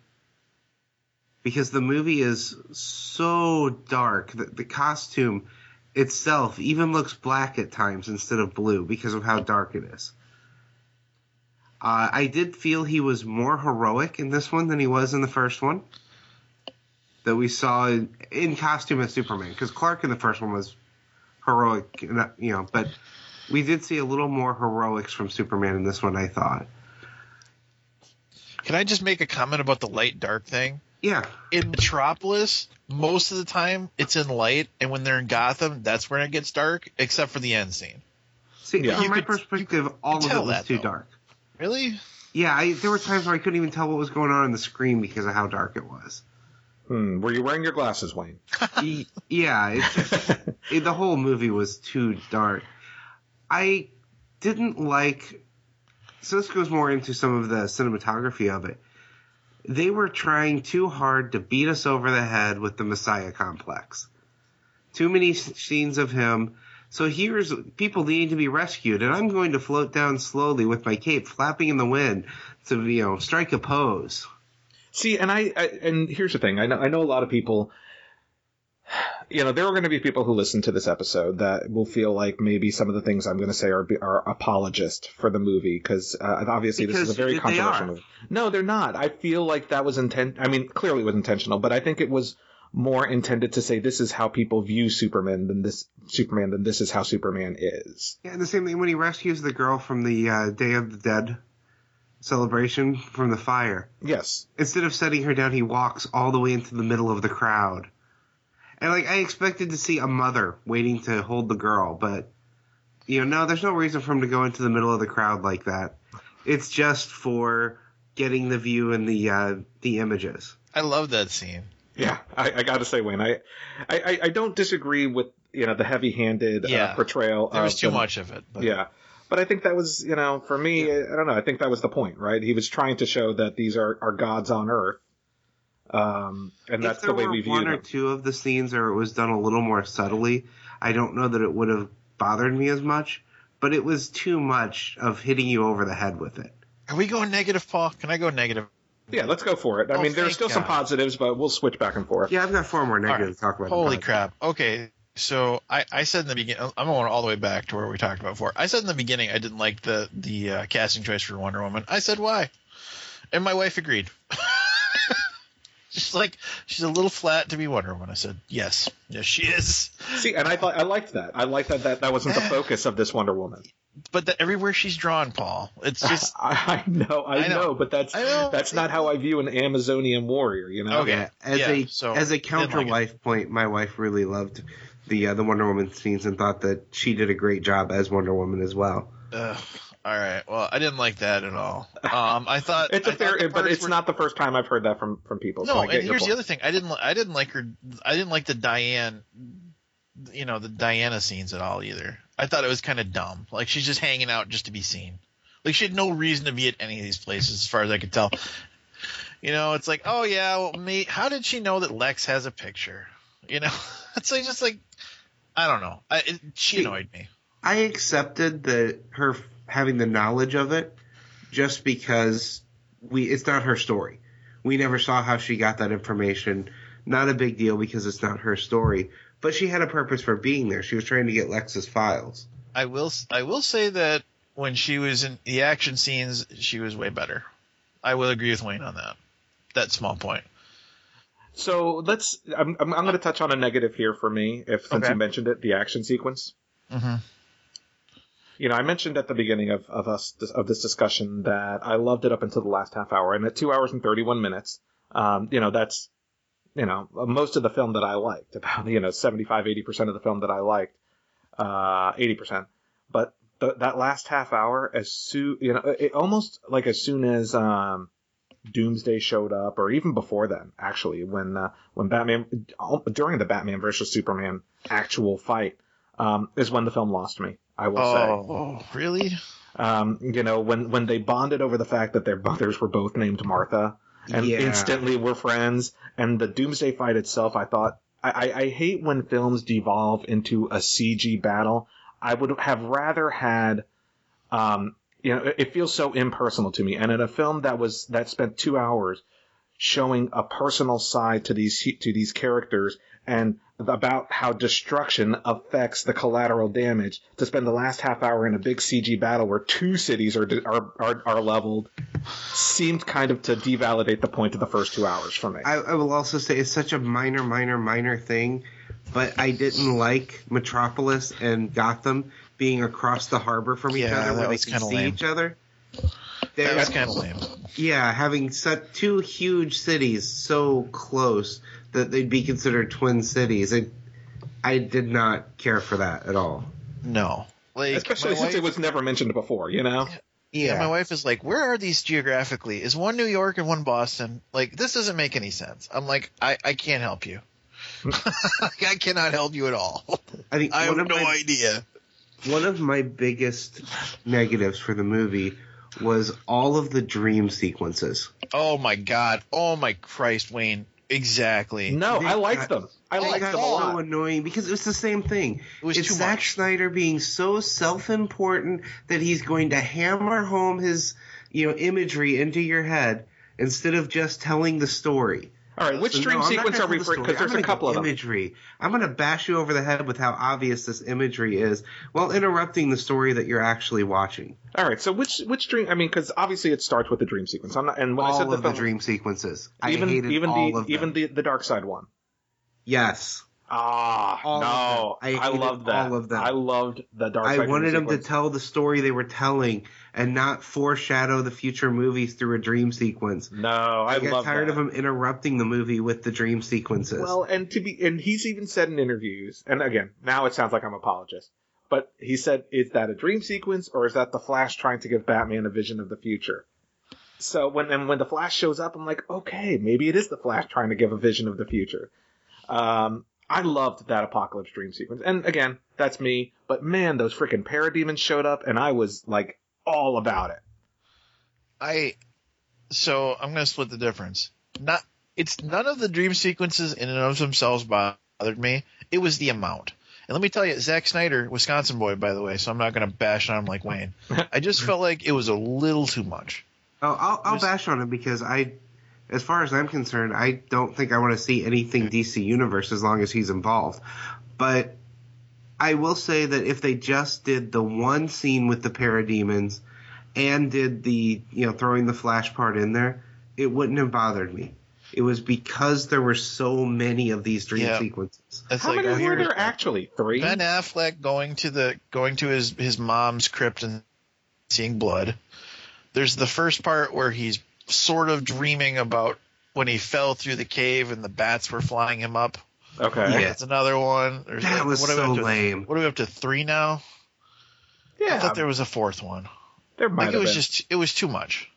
because the movie is so dark. that the costume itself even looks black at times instead of blue because of how dark it is. Uh, I did feel he was more heroic in this one than he was in the first one. That we saw in, in costume as Superman, because Clark in the first one was heroic, you know, but we did see a little more heroics from Superman in this one. I thought. Can I just make a comment about the light dark thing? Yeah. In Metropolis, most of the time it's in light, and when they're in Gotham, that's when it gets dark, except for the end scene. See, Yeah. from You my could- perspective, all of it was that, too though. dark. Really? Yeah, I, there were times where I couldn't even tell what was going on on the screen because of how dark it was. Hmm, were you wearing your glasses, Wayne? [LAUGHS] Yeah, it's it, the whole movie was too dark. I didn't like. So this goes more into some of the cinematography of it. They were trying too hard to beat us over the head with the Messiah complex. Too many scenes of him. So here's people needing to be rescued, and I'm going to float down slowly with my cape flapping in the wind to you know strike a pose. See, and I, I and here's the thing. I know I know a lot of people. You know, there are going to be people who listen to this episode that will feel like maybe some of the things I'm going to say are are apologist for the movie because uh, obviously this is a very controversial movie. No, they're not. I feel like that was intent. I mean, clearly it was intentional, but I think it was more intended to say this is how people view Superman than this Superman than this is how Superman is. Yeah, and the same thing when he rescues the girl from the uh, Day of the Dead celebration from the fire. Yes. Instead of setting her down, he walks all the way into the middle of the crowd. And like I expected to see a mother waiting to hold the girl, but you know, no, there's no reason for him to go into the middle of the crowd like that. It's just for getting the view and the uh, the images. I love that scene. Yeah, I, I got to say, Wayne, I, I, I- I don't disagree with you know the heavy-handed Yeah. uh, portrayal. There was of too the- much of it. But Yeah, but I think that was you know for me, I don't know. I think that was the point, right? He was trying to show that these are are gods on Earth, um, and that's if there the way were we view one or them. two of the scenes, or it was done a little more subtly, I don't know that it would have bothered me as much. But it was too much of hitting you over the head with it. Are we going negative, Paul? Can I go negative? Yeah, let's go for it. I Oh, mean, there's thank still some positives, but we'll switch back and forth. Yeah, I've got four more negatives right. to talk about. Holy crap. Okay. So I, I said in the beginning, I'm going all the way back to where we talked about before. I said in the beginning I didn't like the the uh, casting choice for Wonder Woman. I said why, and my wife agreed. [LAUGHS] she's like, she's a little flat to be Wonder Woman. I said yes, yes she is. See, and I thought I liked that. I liked that that, that wasn't the focus of this Wonder Woman. But that everywhere she's drawn, Paul, it's [LAUGHS] just I, I know, I, I know. know. but that's know. that's not how I view an Amazonian warrior. You know. Okay. Yeah, as Yeah, a so as a didn't counter like it. wife point, my wife really loved the uh, the Wonder Woman scenes and thought that she did a great job as Wonder Woman as well. Ugh. All right. Well, I didn't like that at all. Um, I [LAUGHS] thought It's a I thought fair, but it's were- not the first time I've heard that from from people. No, I get and here's the other thing. I didn't. I didn't like her. I didn't like the Diane. You know the Diana scenes at all either. I thought it was kind of dumb. Like she's just hanging out just to be seen. Like she had no reason to be at any of these places, as far as I could tell. You know, it's like, oh yeah, well, me. How did she know that Lex has a picture? You know, [LAUGHS] it's like just like I don't know. I, it, she annoyed me. I accepted that her f- having the knowledge of it just because we it's not her story. We never saw how she got that information. Not a big deal because it's not her story. But she had a purpose for being there. She was trying to get Lex's files. I will. I will say that when she was in the action scenes, she was way better. I will agree with Wayne on that. That small point. So let's. I'm, I'm, I'm going to touch on a negative here for me, if since Okay. you mentioned it, the action sequence. Mm-hmm. You know, I mentioned at the beginning of, of us of this discussion that I loved it up until the last half hour, and at two hours and thirty one minutes, um, you know, that's you know most of the film that I liked, about you know 75 80 percent of the film that I liked, uh, eighty percent. But the, that last half hour, as soon you know, it almost like as soon as um, Doomsday showed up, or even before then, actually, when uh, when Batman during the Batman versus Superman actual fight, um, is when the film lost me. I will say. Oh, really? Um, you know, when when they bonded over the fact that their mothers were both named Martha, and Yeah. instantly were friends, and the Doomsday fight itself, I thought I, I, I hate when films devolve into a CG battle. I would have rather had, um, you know, it, it feels so impersonal to me, and in a film that was that spent two hours showing a personal side to these to these characters and about how destruction affects the collateral damage to spend the last half hour in a big CG battle where two cities are are are, are leveled seemed kind of to devalidate the point of the first two hours for me. I, I will also say it's such a minor, minor, minor thing, but I didn't like Metropolis and Gotham being across the harbor from each Yeah, other where they was can see lame. each other. That was kind of lame. yeah, having set two huge cities so close that they'd be considered twin cities. It, I did not care for that at all. No. Like, Especially my since it was never mentioned before, you know? Yeah, my wife is like, "Where are these geographically? Is one New York and one Boston? Like, this doesn't make any sense." I'm like, "I, I can't help you. Hmm. [LAUGHS] I cannot help you at all. I think I have no my, idea." one of my biggest negatives for the movie was all of the dream sequences. Oh my god! Oh my Christ, Wayne! Exactly. No, They I liked got- them. I They liked got them a so annoying because it was the same thing. It was it's too Zack much. Snyder being so self-important that he's going to hammer home his, you know, imagery into your head instead of just telling the story. All right, which So, dream no, sequence are we tell the referring? story. Because there's a couple of them. imagery. I'm going to bash you over the head with how obvious this imagery is while interrupting the story that you're actually watching. All right, so which which dream? I mean, because obviously it starts with the dream sequence. I'm not, and when I all said the of the film, dream sequences. even I hated even all the even the the dark side one. yes. Ah, All no. I I, loved that. all of them. I loved the dark I wanted them to tell the story they were telling and not foreshadow the future movies through a dream sequence. No, I, I, got love tired that. of him interrupting the movie with the dream sequences. Well, and to be, and he's even said in interviews, and again, now it sounds like I'm apologist, but he said, is that a dream sequence or is that the Flash trying to give Batman a vision of the future? So when and when the Flash shows up, I'm like, okay, maybe it is the Flash trying to give a vision of the future. Um, I loved that Apocalypse dream sequence, and again, that's me. But man, those freaking parademons showed up, and I was like all about it. I so I'm gonna split the difference. Not it's none of the dream sequences in and of themselves bothered me. It was the amount. And let me tell you, Zack Snyder, Wisconsin boy, by the way, so I'm not gonna bash on him like Wayne. [LAUGHS] I just felt like it was a little too much. Oh, I'll, I'll Just- bash on him because I, as far as I'm concerned, I don't think I want to see anything DC Universe as long as he's involved. But I will say that if they just did the one scene with the parademons and did the, you know, throwing the flash part in there, it wouldn't have bothered me. It was because there were so many of these dream Yeah. sequences. It's How like many were there actually? Three. Ben Affleck going to the going to his his mom's crypt and seeing blood. There's the first part where he's sort of dreaming about when he fell through the cave and the bats were flying him up. Okay. Yeah. That's another one. There's That was what are we so up to- lame. What are we up to? Three now? Yeah. I thought there was a fourth one. there might Like it was been. just it was too much.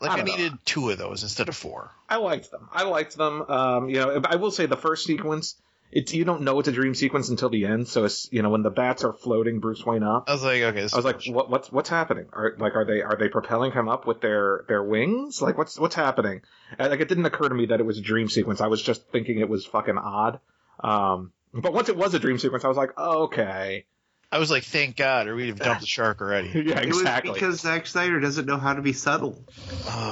Like I I, don't know. needed two of those instead of four. I liked them. I liked them. Um, you know, I will say the first sequence it's you don't know it's a dream sequence until the end. So it's you know when the bats are floating Bruce Wayne up. I was like, okay. I was like, what, what's what's happening? Are like are they are they propelling him up with their their wings? Like what's what's happening? And, like it didn't occur to me that it was a dream sequence. I was just thinking it was fucking odd. Um, but once it was a dream sequence, I was like, oh, okay, I was like, thank God, or we'd have dumped the shark already. [LAUGHS] yeah, exactly. It was because Zack Snyder doesn't know how to be subtle.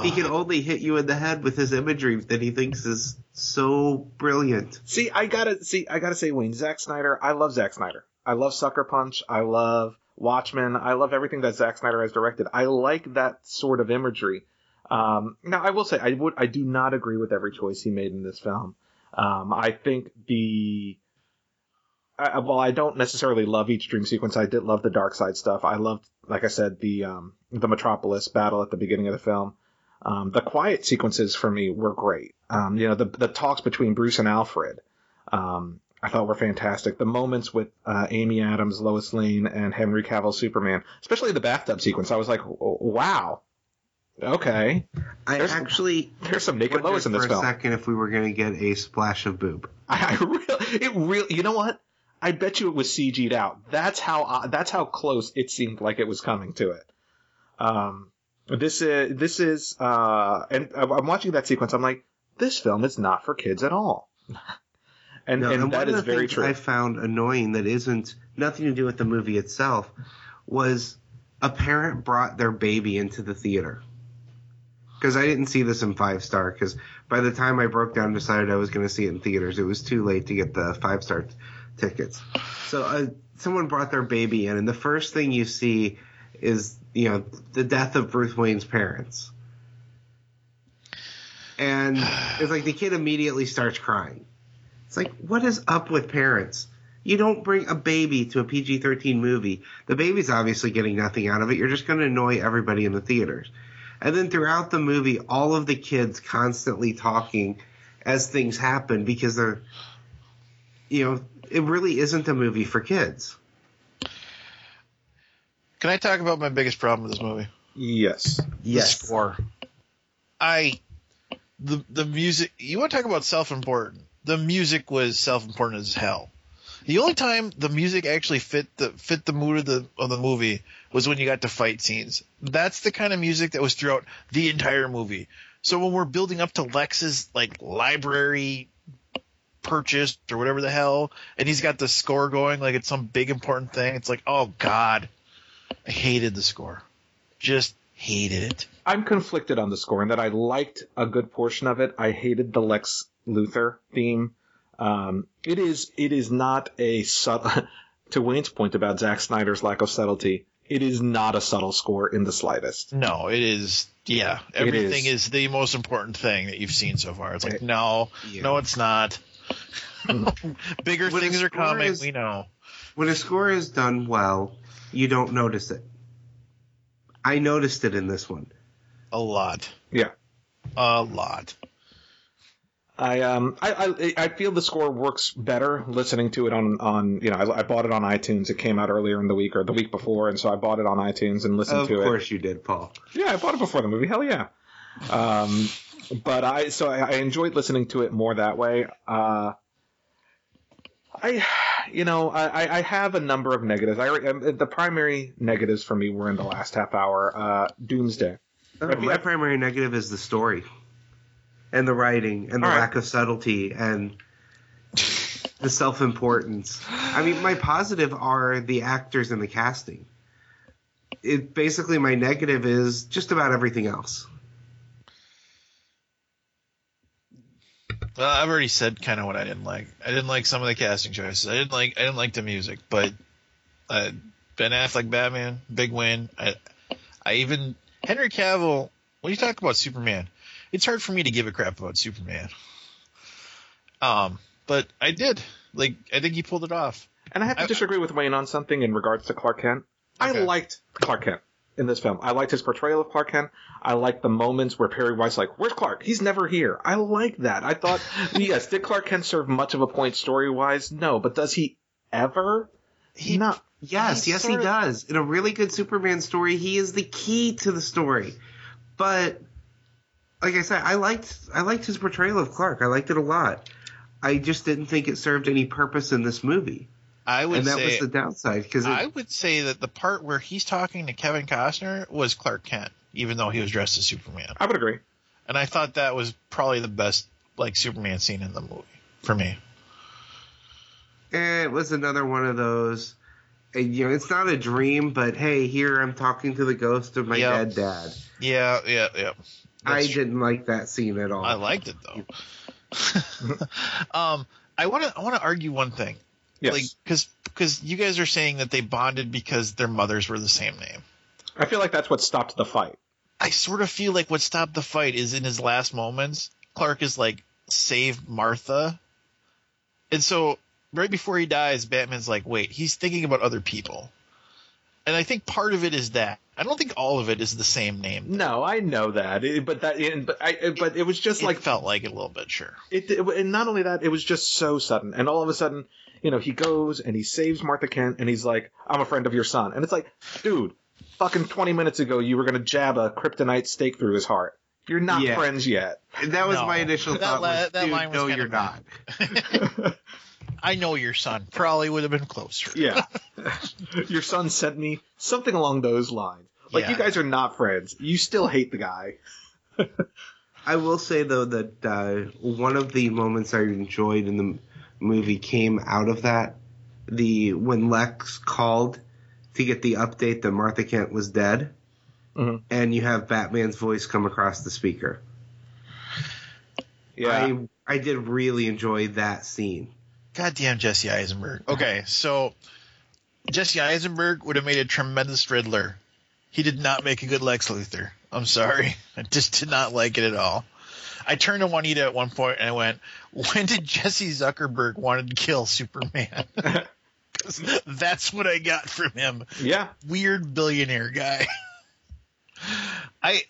He can only hit you in the head with his imagery that he thinks is so brilliant. See, I gotta see. I gotta say, Wayne, Zack Snyder. I love Zack Snyder. I love Sucker Punch. I love Watchmen. I love everything that Zack Snyder has directed. I like that sort of imagery. Um, now, I will say, I would, I do not agree with every choice he made in this film. Um, I think the, I, well, I don't necessarily love each dream sequence. I did love the dark side stuff. I loved, like I said, the um, the Metropolis battle at the beginning of the film. Um, the quiet sequences for me were great. Um, you know, the the talks between Bruce and Alfred, um, I thought were fantastic. The moments with uh, Amy Adams, Lois Lane, and Henry Cavill Superman, especially the bathtub sequence, I was like, wow, okay. I There's- actually There's some naked Lois in this for film. a second if we were going to get a splash of boob. [LAUGHS] I, I really, it really, you know what? I bet you it was CG'd out. That's how, uh, that's how close it seemed like it was coming to it. Um, this is, this is, uh, and I'm watching that sequence. I'm like, this film is not for kids at all. [LAUGHS] and, No, and, one that is very true. I found annoying that isn't nothing to do with the movie itself was a parent brought their baby into the theater. Because I didn't see this in five star. Because by the time I broke down and decided I was going to see it in theaters, it was too late to get the five star tickets. So uh, someone brought their baby in, and the first thing you see is you know the death of Bruce Wayne's parents. And it's like the kid immediately starts crying. It's like, what is up with parents? You don't bring a baby to a PG 13 movie. The baby's obviously getting nothing out of it. You're just going to annoy everybody in the theaters. And then throughout the movie, all of the kids constantly talking as things happen because they're, you know, it really isn't a movie for kids. Can I talk about my biggest problem with this movie? yes. The score. I the the music. You want to talk about self-important? The music was self-important as hell. The only time the music actually fit the fit the mood of the of the movie was when you got to fight scenes. That's the kind of music that was throughout the entire movie. So when we're building up to Lex's like library purchase or whatever the hell, and he's got the score going like it's some big important thing, it's like, oh god, I hated the score, just hated it. I'm conflicted on the score in that I liked a good portion of it. I hated the Lex Luthor theme. Um, it is it is not a subtle. [LAUGHS] to Wayne's point about Zack Snyder's lack of subtlety, it is not a subtle score in the slightest. No, it is. Yeah, everything is. is. the most important thing that you've seen so far. It's like It- no, Yeah. no, it's not. [LAUGHS] Bigger When things are coming. is- we know. When a score is done well, you don't notice it. I noticed it in this one. A lot. Yeah. A lot. I um I, I I feel the score works better listening to it on on you know I, I bought it on iTunes. It came out earlier in the week or the week before, and so I bought it on iTunes and listened Of to it. Of course you did, Paul. Yeah, I bought it before the movie. Hell yeah. Um, but I so I, I enjoyed listening to it more that way. Uh, I, you know, I, I have a number of negatives. I um, the primary negatives for me were in the last half hour. Uh, Doomsday. You- my primary negative is the story and the writing and the right. lack of subtlety and the self-importance. I mean, my positive are the actors and the casting. It basically my negative is just about everything else. Well, I've already said kind of what I didn't like. I didn't like some of the casting choices. I didn't like. I didn't like the music, but uh, Ben Affleck Batman, big win. I, I even Henry Cavill. When you talk about Superman, it's hard for me to give a crap about Superman. Um, but I did. Like, I think he pulled it off. And I have to I- disagree with Wayne on something in regards to Clark Kent. I liked Clark Kent in this film. I liked his portrayal of Clark Kent. I liked the moments where Perry White's like, "Where's Clark? He's never here." I like that. I thought, [LAUGHS] yes, did Clark Kent serve much of a point story wise? No, but does he ever? He not. Yes, He yes, sort he does. In a really good Superman story, he is the key to the story. But like I said, I liked I liked his portrayal of Clark. I liked it a lot. I just didn't think it served any purpose in this movie, I would and that say was the downside because I would say that the part where he's talking to Kevin Costner was Clark Kent, even though he was dressed as Superman. I would agree. And I thought that was probably the best like Superman scene in the movie for me. it was another one of those. And, you know, it's not a dream, but hey, here I'm talking to the ghost of my Yep. dead dad. Yeah, yeah, yeah. I true. didn't like that scene at all. I liked it though. [LAUGHS] [LAUGHS] um, I want to I want to argue one thing, Yes. like because because you guys are saying that they bonded because their mothers were the same name. I feel like that's what stopped the fight. I sort of feel like what stopped the fight is in his last moments. Clark is like save Martha, and so right before he dies, Batman's like, wait, he's thinking about other people, and I think part of it is that. I don't think all of it is the same name. No, I know that, It- but that, it- but I, uh, but it was just It like felt like it a little bit, sure. it, it. And not only that, it was just so sudden. And all of a sudden, you know, he goes and he saves Martha Kent, and he's like, "I'm a friend of your son," and it's like, dude, fucking 20 minutes ago, you were gonna jab a kryptonite stake through his heart. You're not Yeah. friends yet. that was No. my initial That thought. la- was, that Dude, line was no, you're not. [LAUGHS] [LAUGHS] I know your son. Probably would have been closer. Yeah. [LAUGHS] Your son sent me something along those lines. Like Yeah. you guys are not friends. You still hate the guy. I will say though that uh, one of the moments I enjoyed in the m- movie came out of that. The when Lex called to get the update that Martha Kent was dead, Mhm. and you have Batman's voice come across the speaker. Yeah. I I did really enjoy that scene. Goddamn Jesse Eisenberg. Okay, so Jesse Eisenberg would have made a tremendous Riddler. He did not make a good Lex Luthor. I'm sorry. [LAUGHS] I just did not like it at all. I turned to Juanita at one point and I went, when did Jesse Zuckerberg wanted to kill Superman? [LAUGHS] [LAUGHS] that's what I got from him. yeah. weird billionaire guy. I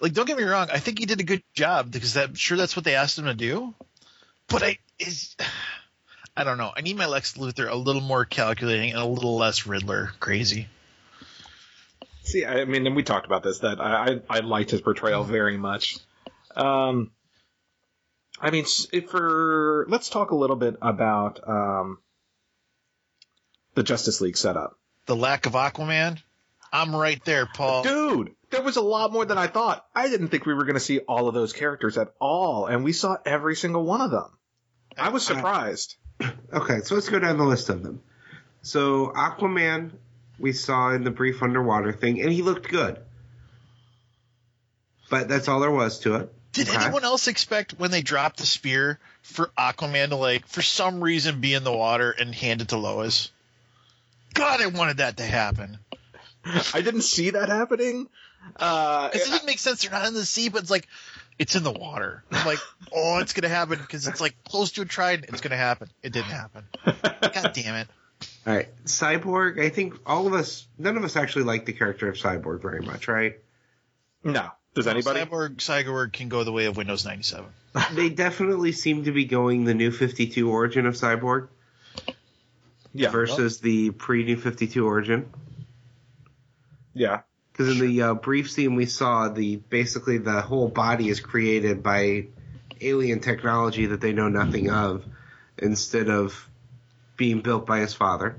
like don't get me wrong, I think he did a good job because that sure that's what they asked him to do. But I is I don't know. I need my Lex Luthor a little more calculating and a little less Riddler crazy. See, I mean, and we talked about this that I I, I liked his portrayal very much. Um, I mean, for let's talk a little bit about um the Justice League setup, The lack of Aquaman, I'm right there, Paul. dude. There was a lot more than I thought. I didn't think we were going to see all of those characters at all, and we saw every single one of them. I was surprised. [CLEARS THROAT] Okay, so let's go down the list of them. So Aquaman, we saw in the brief underwater thing, and he looked good. But that's all there was to it. Did Okay. anyone else expect when they dropped the spear for Aquaman to like for some reason be in the water and hand it to Lois? God, I wanted that to happen. [LAUGHS] I didn't see that happening. Uh, Because it didn't make sense. They're not in the sea, but it's like it's in the water. I'm like, [LAUGHS] oh, it's gonna happen because it's like close to a trident. It's gonna happen. It didn't happen. [LAUGHS] God damn it. All right, Cyborg. I think all of us, none of us actually like the character of Cyborg very much, right? no. Does anybody? Cyborg Cyborg can go the way of Windows 97. [LAUGHS] they definitely seem to be going the new 52 origin of Cyborg Yeah. versus the pre New 52 origin. Yeah. Because in the uh, brief scene we saw, the basically the whole body is created by alien technology that they know nothing of, instead of being built by his father.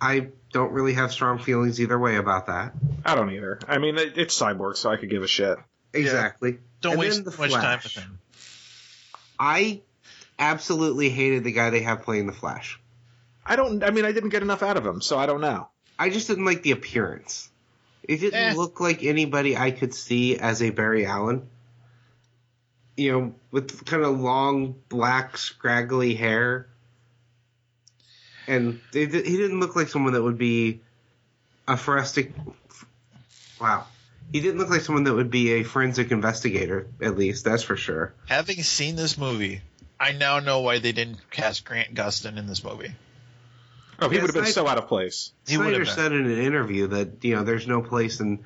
I don't really have strong feelings either way about that. I don't either. I mean, it, it's Cyborg, so I could give a shit. Exactly. Don't And waste the too much time with him. I absolutely hated the guy they have playing the Flash. I don't. I mean, I didn't get enough out of him, so I don't know. I just didn't like the appearance. It didn't Eh. look like anybody I could see as a Barry Allen. You know, with kind of long, black, scraggly hair. And he didn't look like someone that would be a forensic. Wow. He didn't look like someone that would be a forensic investigator, at least, that's for sure. Having seen this movie, I now know why they didn't cast Grant Gustin in this movie. Oh, he Yeah, would have been Snyder- so out of place. He would Snyder have said in an interview that you know there's no place in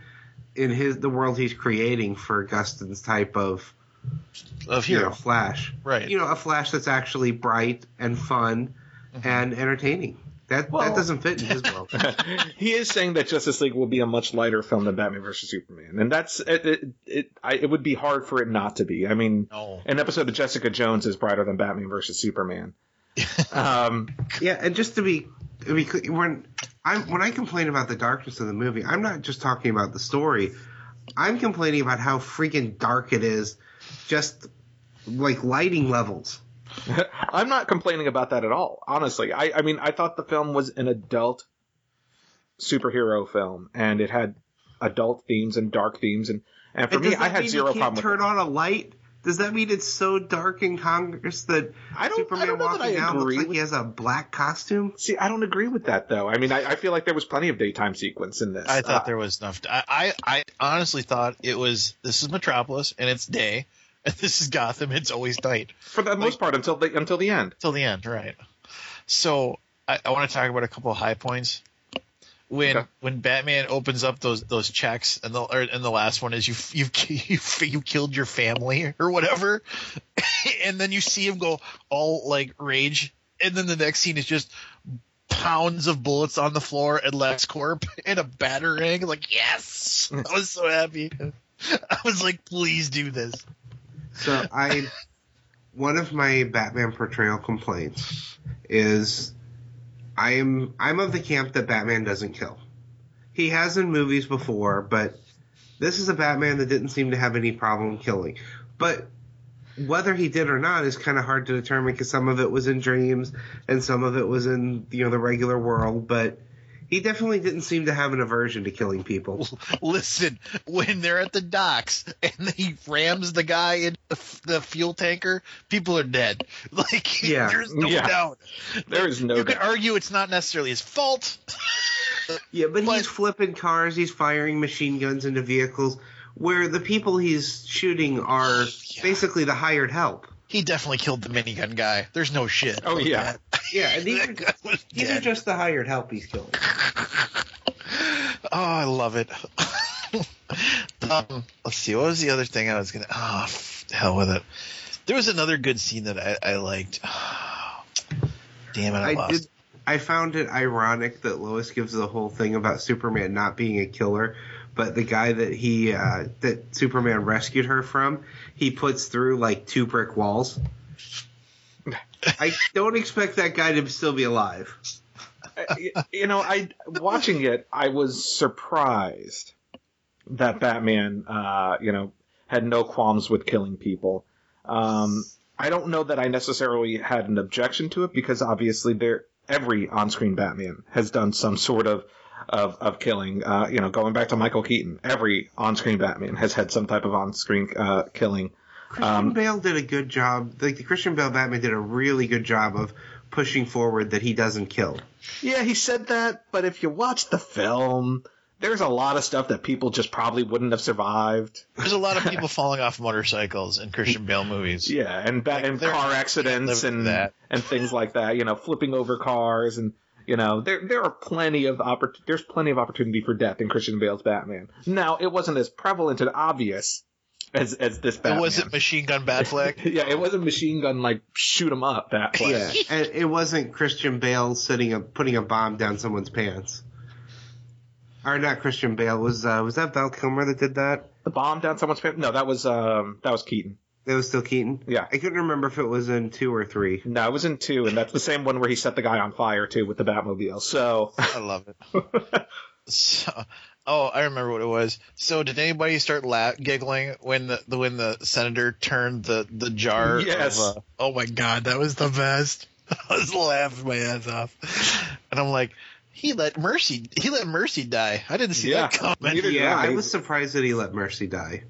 in his the world he's creating for Gustin's type of Of you know. Flash. Right. You know, a Flash that's actually bright and fun Mhm. and entertaining. That Well- that doesn't fit in his [LAUGHS] world. he is saying that Justice League will be a much lighter film than Batman vs Superman, and that's it. It, it, I, it would be hard for it not to be. I mean, No. an episode of Jessica Jones is brighter than Batman vs Superman. [LAUGHS] um, Yeah, and just to be, to be clear, when I'm when I complain about the darkness of the movie, I'm not just talking about the story. I'm complaining about how freaking dark it is, just like lighting levels. [LAUGHS] I'm not complaining about that at all. Honestly, I, I mean, I thought the film was an adult superhero film, and it had adult themes and dark themes, and and for And me, I had mean zero you can't problem with turn it. on a light. Does that mean it's so dark in Congress that I don't, Superman I don't know that walking I out looks like he has a black costume? See, I don't agree with that though. I mean, I, I feel like there was plenty of daytime sequence in this. I thought Uh, there was enough. I, I I honestly thought it was this is Metropolis and it's day, and [LAUGHS] this is Gotham. It's always night for the most part until the until the end. till the end, right? So I, I want to talk about a couple of high points. When Okay. when Batman opens up those those checks and the or, and the last one is you you [LAUGHS] you you killed your family or whatever, [LAUGHS] and then you see him go all like rage, and then the next scene is just pounds of bullets on the floor and LexCorp in a battering. Like yes, I was so happy. I was like, please do this. So I, one of my Batman portrayal complaints is, I am I'm of the camp that Batman doesn't kill. He has in movies before, but this is a Batman that didn't seem to have any problem killing. But whether he did or not is kind of hard to determine because some of it was in dreams and some of it was in you know the regular world. But he definitely didn't seem to have an aversion to killing people. [LAUGHS] Listen, when they're at the docks and he rams the guy in the, the fuel tanker, people are dead. [LAUGHS] Like, Yeah. there's no Yeah. doubt. There is no You could argue it's not necessarily his fault. [LAUGHS] Yeah, but, But- he's flipping cars, he's firing machine guns into vehicles where the people he's shooting are oh, Yeah. basically the hired help. He definitely killed the minigun guy. There's no shit. Oh, yeah. that. [LAUGHS] Yeah, and these are, these are just the hired help he's killing. [LAUGHS] Oh, I love it. [LAUGHS] um, let's see. What was the other thing I was gonna? Oh, f- hell with it. There was another good scene that I, I liked. [SIGHS] Damn it! I, I lost. did. I found it ironic that Lois gives the whole thing about Superman not being a killer, but the guy that he uh, that Superman rescued her from, he puts through like two brick walls. I don't expect that guy to still be alive. You know, I watching it, I was surprised that Batman, uh, you know, had no qualms with killing people. Um, I don't know that I necessarily had an objection to it because obviously there every on-screen Batman has done some sort of of, of killing. Uh, you know, going back to Michael Keaton, every on-screen Batman has had some type of on-screen uh, killing. Christian Um, Bale did a good job. Like the Christian Bale Batman did a really good job of pushing forward that he doesn't kill. Yeah, he said that, but if you watch the film, there's a lot of stuff that people just probably wouldn't have survived. There's a lot of people [LAUGHS] falling off motorcycles in Christian Bale movies. Yeah, and ba- Like, and they're- car accidents and that. and things like that. You know, flipping over cars and you know there there are plenty of oppor- there's plenty of opportunity for death in Christian Bale's Batman. Now it wasn't as prevalent and obvious as as this Batman. It wasn't Machine Gun Batfleck. [LAUGHS] yeah, it wasn't machine gun like shoot 'em up Batfleck. Yeah, [LAUGHS] and it wasn't Christian Bale sitting up putting a bomb down someone's pants. Or not Christian Bale was uh, was that Val Kilmer that did that? The bomb down someone's pants. No, that was um that was Keaton. That was still Keaton. Yeah. I couldn't remember if it was in two or three. No, it was in two, and that's the same one where he set the guy on fire too with the Batmobile. So I love it. [LAUGHS] So, oh, I remember what it was. So, did anybody start la- giggling when the, the when the senator turned the the jar? Yes. Of, uh, oh my god, that was the best. [LAUGHS] I was laughing my ass off, and I'm like, he let Mercy he let Mercy die. I didn't see Yeah, that coming. Yeah, I. I was surprised that he let Mercy die.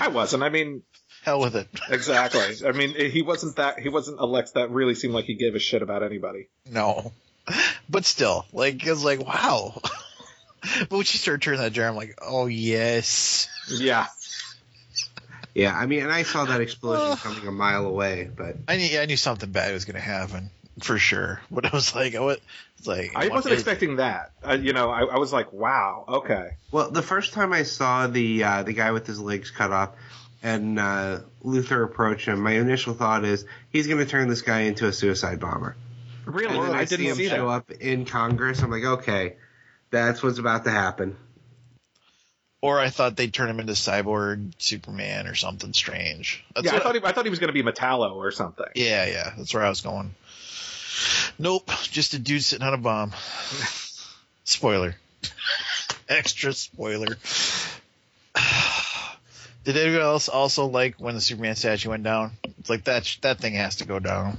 I wasn't. I mean, Hell with it. [LAUGHS] exactly. I mean, he wasn't that. He wasn't a Lex that really seemed like he gave a shit about anybody. No, but still, like, it was like, wow. [LAUGHS] but when she started turning that jar, I'm like, oh yes. Yeah. [LAUGHS] Yeah, I mean, and I saw that explosion coming a mile away, but I knew I knew something bad was going to happen for sure. But I was like, I was like, I wasn't is- expecting that. Uh, you know, I, I was like, wow, okay. well, the first time I saw the uh, the guy with his legs cut off and uh, Luthor approach him, my initial thought is he's going to turn this guy into a suicide bomber. Really, and then I, I see didn't see, him see show that. up in Congress. I'm like, okay, that's what's about to happen. Or I thought they'd turn him into Cyborg Superman or something strange. That's Yeah, I thought he, I thought he was going to be Metallo or something. yeah, yeah, that's where I was going. Nope, just a dude sitting on a bomb. [LAUGHS] Spoiler. [LAUGHS] Extra spoiler. [SIGHS] [LAUGHS] Did anyone else also like when the Superman statue went down? It's like that that thing has to go down.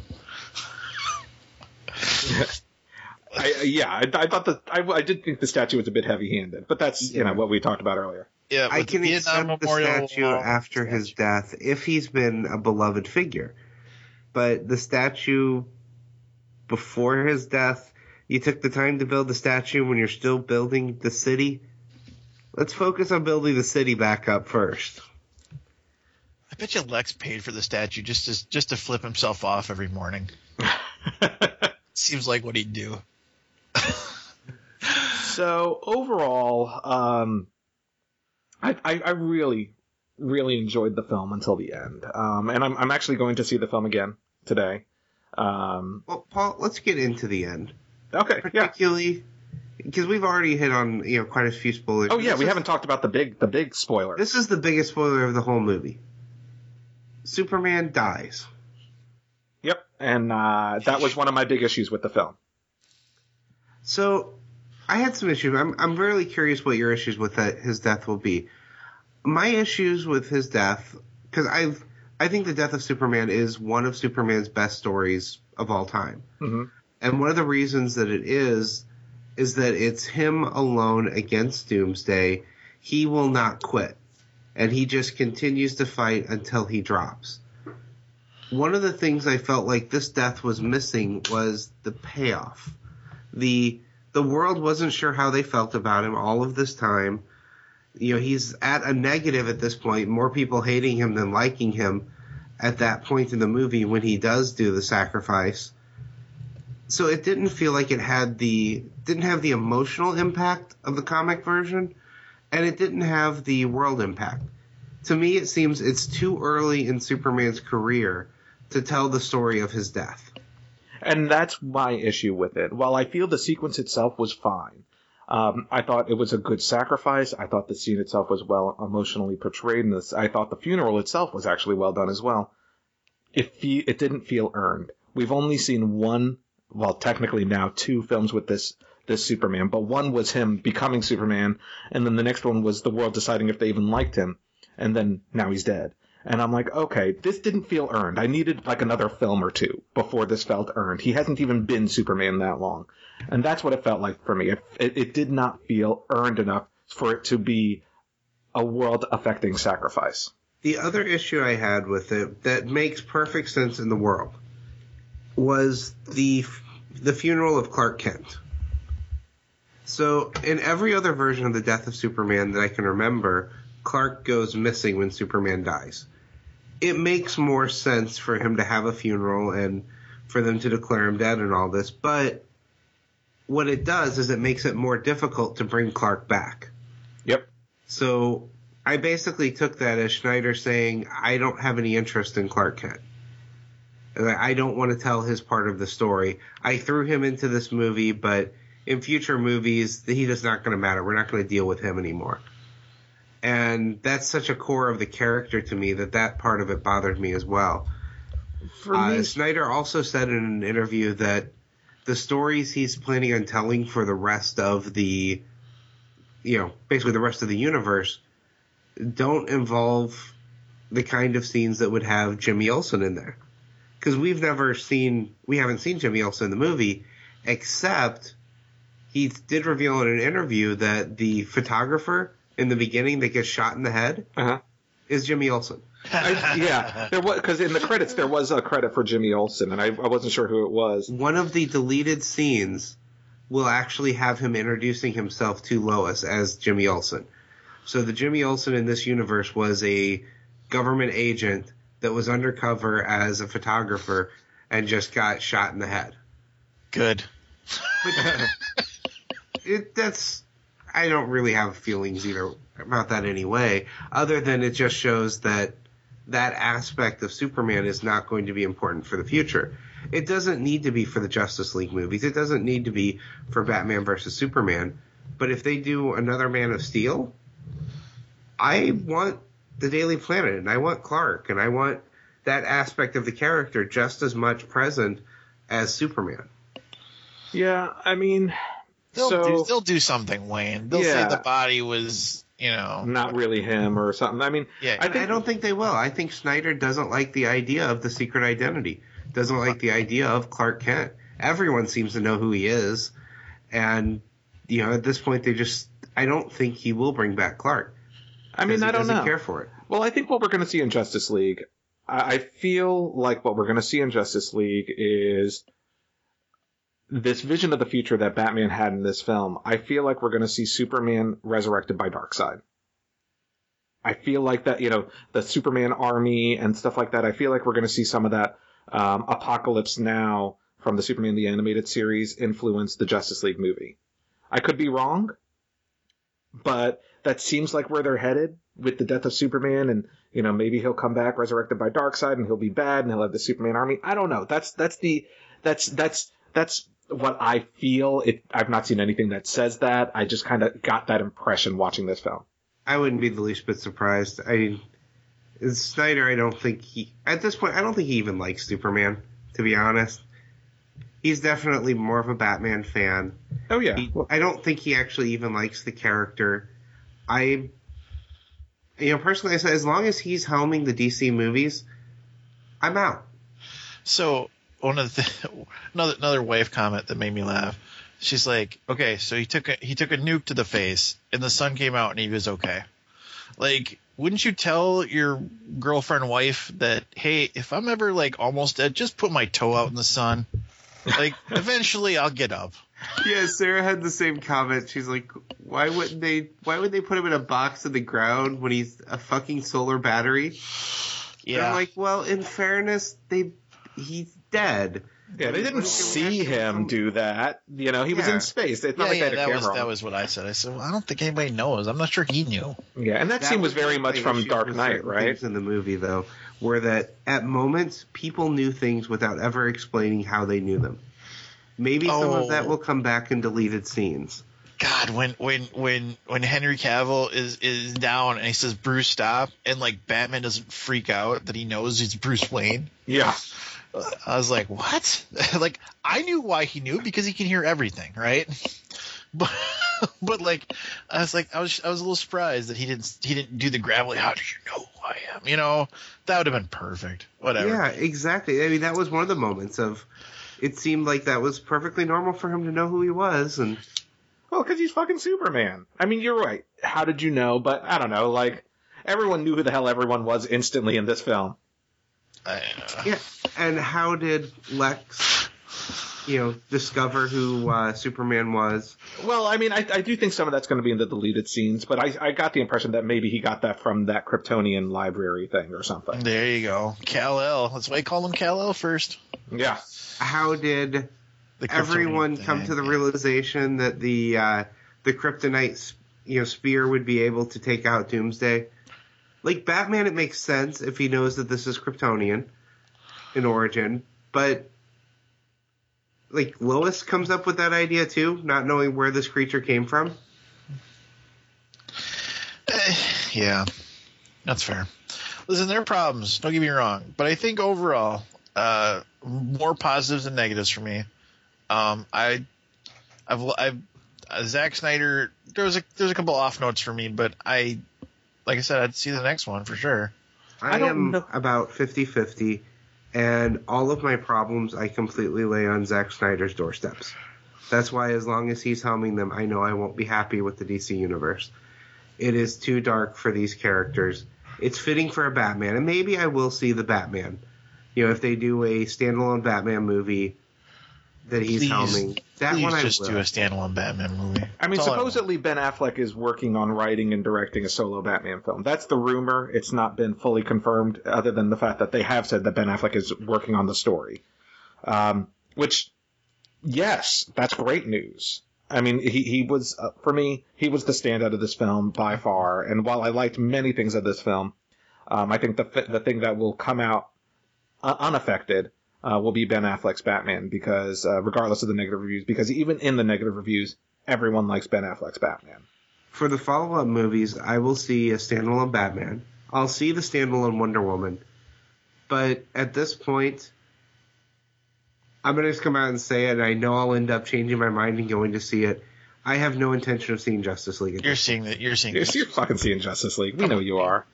[LAUGHS] I, I- yeah, I, I thought that I, I did think the statue was a bit heavy-handed, but that's you know what we talked about earlier. Yeah, I with the can Vietnam accept the statue Wall after his death if he's been a beloved figure. But the statue before his death, you took the time to build the statue when you're still building the city. Let's focus on building the city back up first. I bet you Lex paid for the statue just to just to flip himself off every morning. [LAUGHS] Seems like what he'd do. [LAUGHS] So overall, um, I, I, I really, really enjoyed the film until the end, um, and I'm, I'm actually going to see the film again today. Um, Well, Paul, let's get into the end. okay, yeah. Particularly because we've already hit on you know quite a few spoilers. Oh yeah, This we is- haven't talked about the big, the big spoiler. This is the biggest spoiler of the whole movie. Superman dies. Yep, and uh, that was one of my big issues with the film. So, I had some issues. I'm I'm really curious what your issues with that, his death will be. My issues with his death, because I've I think the death of Superman is one of Superman's best stories of all time, Mhm. and one of the reasons that it is is that it's him alone against Doomsday. He will not quit, and he just continues to fight until he drops. One of the things I felt like this death was missing was the payoff the the world wasn't sure how they felt about him all of this time. You know, he's at a negative at this point, more people hating him than liking him at that point in the movie when he does do the sacrifice. So it didn't feel like it had the didn't have the emotional impact of the comic version and it didn't have the world impact. To me it seems it's too early in Superman's career to tell the story of his death. and that's my issue with it. While I feel the sequence itself was fine, um, I thought it was a good sacrifice. I thought the scene itself was well emotionally portrayed, and I thought the funeral itself was actually well done as well. It fe- it didn't feel earned. We've only seen one, well, technically now two films with this this Superman, but one was him becoming Superman, and then the next one was the world deciding if they even liked him, and then now he's dead. And I'm like, okay, this didn't feel earned. I needed like another film or two before this felt earned. He hasn't even been Superman that long. And that's what it felt like for me. It, it, it did not feel earned enough for it to be a world affecting sacrifice. The other issue I had with it that makes perfect sense in the world was the the funeral of Clark Kent. So, in every other version of the death of Superman that I can remember, Clark goes missing when Superman dies. It makes more sense for him to have a funeral and for them to declare him dead and all this, but what it does is it makes it more difficult to bring Clark back. Yep. So I basically took that as Snyder saying, I don't have any interest in Clark Kent. I don't want to tell his part of the story. I threw him into this movie, but in future movies, he is not going to matter. We're not going to deal with him anymore. And that's such a core of the character to me that that part of it bothered me as well. For Uh, me, Snyder also said in an interview that the stories he's planning on telling for the rest of the, you know, basically the rest of the universe, don't involve the kind of scenes that would have Jimmy Olsen in there. Because we've never seen, we haven't seen Jimmy Olsen in the movie, except he did reveal in an interview that the photographer in the beginning that gets shot in the head uh-huh. is Jimmy Olsen. I, yeah, there was because in the credits there was a credit for Jimmy Olsen, and I, I wasn't sure who it was. one of the deleted scenes will actually have him introducing himself to Lois as Jimmy Olsen. So the Jimmy Olsen in this universe was a government agent that was undercover as a photographer and just got shot in the head. Good. It, that's I don't really have feelings either about that anyway, other than it just shows that that aspect of Superman is not going to be important for the future. It doesn't need to be for the Justice League movies. It doesn't need to be for Batman versus Superman. But if they do another Man of Steel, I want the Daily Planet and I want Clark and I want that aspect of the character just as much present as Superman. Yeah, I mean, They'll so do they'll do something, Wayne. They'll Yeah. say the body was, you know, not really him or something. I mean, yeah. I I, don't think they will. I think Snyder doesn't like the idea of the secret identity. Doesn't like the idea of Clark Kent. Everyone seems to know who he is, and you know at this point they just. I don't think he will bring back Clark. I mean, he I don't doesn't know. care for it. Well, I think what we're going to see in Justice League, I I feel like what we're going to see in Justice League is this vision of the future that Batman had in this film. I feel like we're going to see Superman resurrected by Darkseid. I feel like that, you know, the Superman army and stuff like that. I feel like we're going to see some of that um, Apokolips Now from the Superman the Animated Series influence the Justice League movie. I could be wrong, but that seems like where they're headed with the death of Superman, and you know maybe he'll come back resurrected by Darkseid, and he'll be bad, and he'll have the Superman army. I don't know. That's that's the that's that's that's what I feel. It I've not seen anything that says that. I just kind of got that impression watching this film. I wouldn't be the least bit surprised. I Snyder, I don't think he at this point. I don't think he even likes Superman. To be honest, he's definitely more of a Batman fan. Oh yeah, He, I don't think he actually even likes the character. I, you know, personally, I say as long as he's helming the DC movies, I'm out. So one of the [LAUGHS] another another wife comment that made me laugh. She's like, okay, so he took a he took a nuke to the face, and the sun came out, and he was okay. Like, wouldn't you tell your girlfriend wife that, hey, if I'm ever like almost dead, just put my toe out in the sun. Like, [LAUGHS] eventually I'll get up. Yeah, Sarah had the same comment. She's like, why wouldn't they? Why would they put him in a box in the ground when he's a fucking solar battery? And Yeah, I'm like, well, in fairness, they he's dead. yeah. They didn't see him do that. You know, he was Yeah. in space. It's not yeah, like yeah, they had a that camera. was on that him. was what I said. I said, well, I don't think anybody knows. I'm not sure he knew. Yeah, and that, scene was very much from Dark Knight, right? Things in the movie, though, were that at moments people knew things without ever explaining how they knew them. Maybe some of that Oh. will come back in deleted scenes. God, when when when when Henry Cavill is is down and he says Bruce stop and like Batman doesn't freak out that he knows he's Bruce Wayne. Yeah. I was like, what? [LAUGHS] like I knew why he knew because he can hear everything, right? [LAUGHS] But but like I was like I was I was a little surprised that he didn't he didn't do the gravelly. How do you know who I am? You know that would have been perfect. Whatever. Yeah, exactly. I mean, that was one of the moments of. It seemed like that was perfectly normal for him to know who he was, and Well, because he's fucking Superman. I mean, you're right. How did you know? But I don't know. Like, everyone knew who the hell everyone was instantly in this film. I, yeah. And how did Lex, you know, discover who uh, Superman was? Well, I mean, I, I do think some of that's going to be in the deleted scenes, but I, I got the impression that maybe he got that from that Kryptonian library thing or something. there you go, Kal El. That's why I call him Kal El first. Yeah. How did everyone Kryptonian come to the realization that the uh, the kryptonite you know spear would be able to take out Doomsday? Like Batman, it makes sense if he knows that this is Kryptonian in origin, but like Lois comes up with that idea too, not knowing where this creature came from. Eh, yeah, that's fair. Listen, there are problems. Don't get me wrong, but I think overall, uh, more positives than negatives for me. Um, I, I've, I've, uh, Zack Snyder. There was a there's a couple off notes for me, but I, like I said, I'd see the next one for sure. I, I am know. about 50-50, and all of my problems I completely lay on Zack Snyder's doorsteps. That's why, as long as he's helming them, I know I won't be happy with the DC universe. It is too dark for these characters. It's fitting for a Batman, and maybe I will see the Batman. You know, if they do a standalone Batman movie that he's Please- helming, that Please one I just will. do a standalone Batman movie. I mean, That's all want. supposedly Ben Affleck is working on writing and directing a solo Batman film. That's the rumor. It's not been fully confirmed, other than the fact that they have said that Ben Affleck is working on the story. Um, which, yes, that's great news. I mean, he, he was, uh, for me, he was the standout of this film by far. And while I liked many things of this film, Um, I think the the thing that will come out uh, unaffected uh, will be Ben Affleck's Batman because uh, regardless of the negative reviews, because even in the negative reviews, everyone likes Ben Affleck's Batman. For the follow up movies, I will see a standalone Batman. I'll see the standalone Wonder Woman. But at this point, I'm going to just come out and say it, and I know I'll end up changing my mind and going to see it. I have no intention of seeing Justice League. You're seeing that. You're seeing. You're, you're fucking seeing Justice League. We know you are.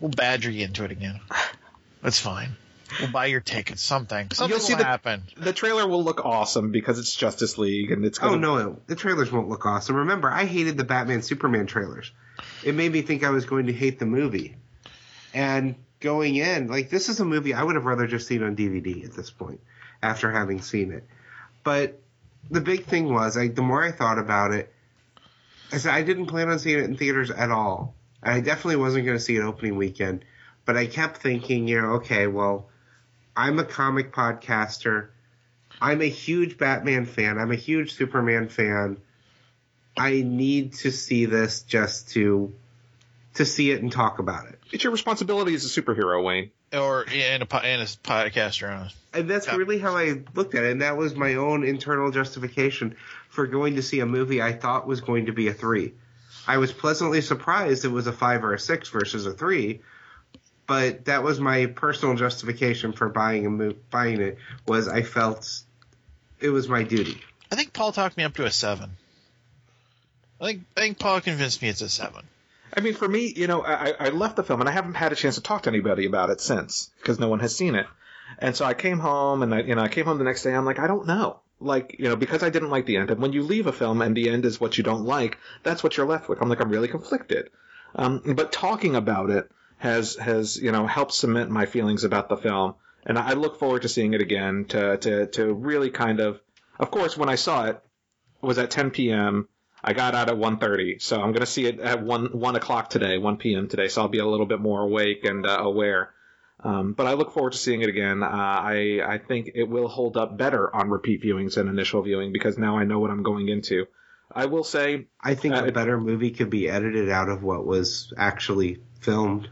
We'll badger you into it again. That's fine. We'll buy your tickets. Something. Oh, something You'll see will the- happen. The trailer will look awesome because it's Justice League and it's Oh gonna, Oh no, the trailers won't look awesome. Remember, I hated the Batman Superman trailers. It made me think I was going to hate the movie. And going in, like this is a movie I would have rather just seen on DVD at this point after having seen it. But the big thing was, like the more I thought about it, I said I didn't plan on seeing it in theaters at all. And I definitely wasn't going to see it opening weekend. But I kept thinking, you know, okay, well, I'm a comic podcaster. I'm a huge Batman fan. I'm a huge Superman fan. I need to see this just to to see it and talk about it. It's your responsibility as a superhero, Wayne. Or and a po- and a podcaster on. And that's Yeah. really how I looked at it. And that was my own internal justification for going to see a movie I thought was going to be a three. I was pleasantly surprised it was a five or a six versus a three. But that was my personal justification for buying a mo- buying it was I felt it was my duty. I think Paul talked me up to a seven. I think I think Paul convinced me it's a seven. I mean, for me, you know, I, I left the film and I haven't had a chance to talk to anybody about it since because no one has seen it. And so I came home and I, you know, I came home the next day. I'm like, I don't know. Like, you know, because I didn't like the end. And when you leave a film and the end is what you don't like, that's what you're left with. I'm like, I'm really conflicted. Um, but talking about it has, has, you know, helped cement my feelings about the film. And I look forward to seeing it again to, to, to really kind of, of course, when I saw it, it was at 10 p.m. I got out at 1.30, so I'm going to see it at 1, 1 o'clock today, 1 p.m. today, so I'll be a little bit more awake and uh, aware. Um, but I look forward to seeing it again. Uh, I, I think it will hold up better on repeat viewings than initial viewing because now I know what I'm going into. I will say, I think Uh, a better movie could be edited out of what was actually filmed.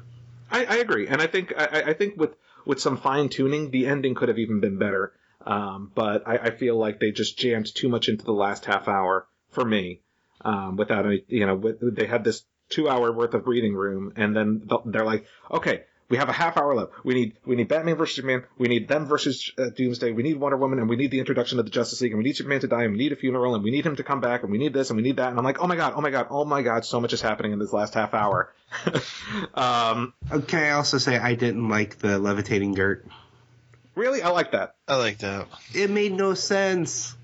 I, I agree, and I think I, I- think with with some fine tuning, the ending could have even been better. Um, but I, I feel like they just jammed too much into the last half hour for me, um, without any, you know, with, they had this two hour worth of breathing room, and then they're like, okay, we have a half hour left. We need we need Batman versus Superman. We need them versus uh, Doomsday. We need Wonder Woman, and we need the introduction of the Justice League, and we need Superman to die, and we need a funeral, and we need him to come back, and we need this, and we need that. And I'm like, oh my god, oh my god, oh my god, so much is happening in this last half hour. [LAUGHS] um, Can I also say I didn't like the levitating dirt? really, I like that. I like that. It made no sense.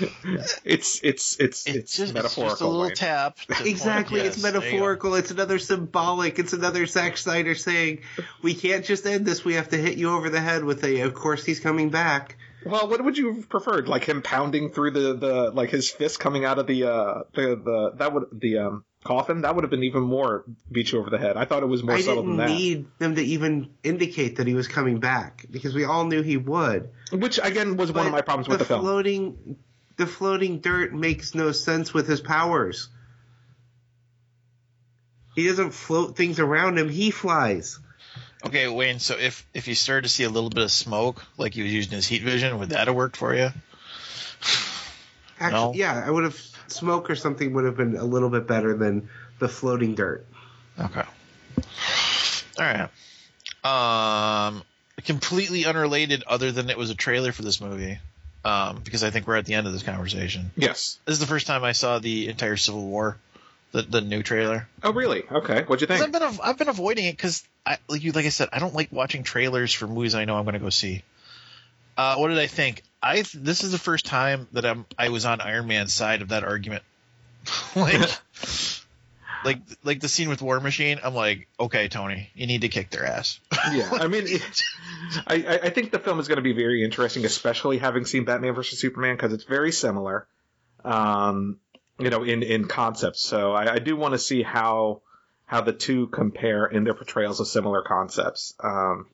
[LAUGHS] It's it's it's It's, it's, just, it's metaphorical. just a little Wayne. tap. to point- Exactly, yes, it's there you go. metaphorical. It's another symbolic. It's another Zack Snyder saying, "We can't just end this. We have to hit you over the head with a. Of course, he's coming back." Well, what would you have preferred? Like him pounding through the, the like his fist coming out of the uh the, the that would the um coffin that would have been even more beat you over the head. I thought it was more I subtle didn't than that. need them to even indicate that he was coming back because we all knew he would. Which again was one of my problems with the film. floating, the floating dirt makes no sense with his powers. He doesn't float things around him; he flies. Okay, Wayne. So if if you started to see a little bit of smoke, like he was using his heat vision, would that have worked for you? Actually, No. yeah, I would have smoke or something would have been a little bit better than the floating dirt. Okay. All right. Um, completely unrelated, other than it was a trailer for this movie. Um, because I think we're at the end of this conversation. Yes. This is the first time I saw the entire Civil War, the the new trailer. Oh really? Okay. What'd you think? I've been av- I've been avoiding it because I like you like I said I don't like watching trailers for movies I know I'm going to go see. Uh, what did I think? I this is the first time that I'm I was on Iron Man's side of that argument. [LAUGHS] like like like the scene with War Machine. I'm like, okay, Tony, you need to kick their ass. yeah. I mean, it- I I I think the film is going to be very interesting, especially having seen Batman versus Superman because it's very similar. Um, you know, in in concept. So I, I do want to see how how the two compare in their portrayals of similar concepts. Um,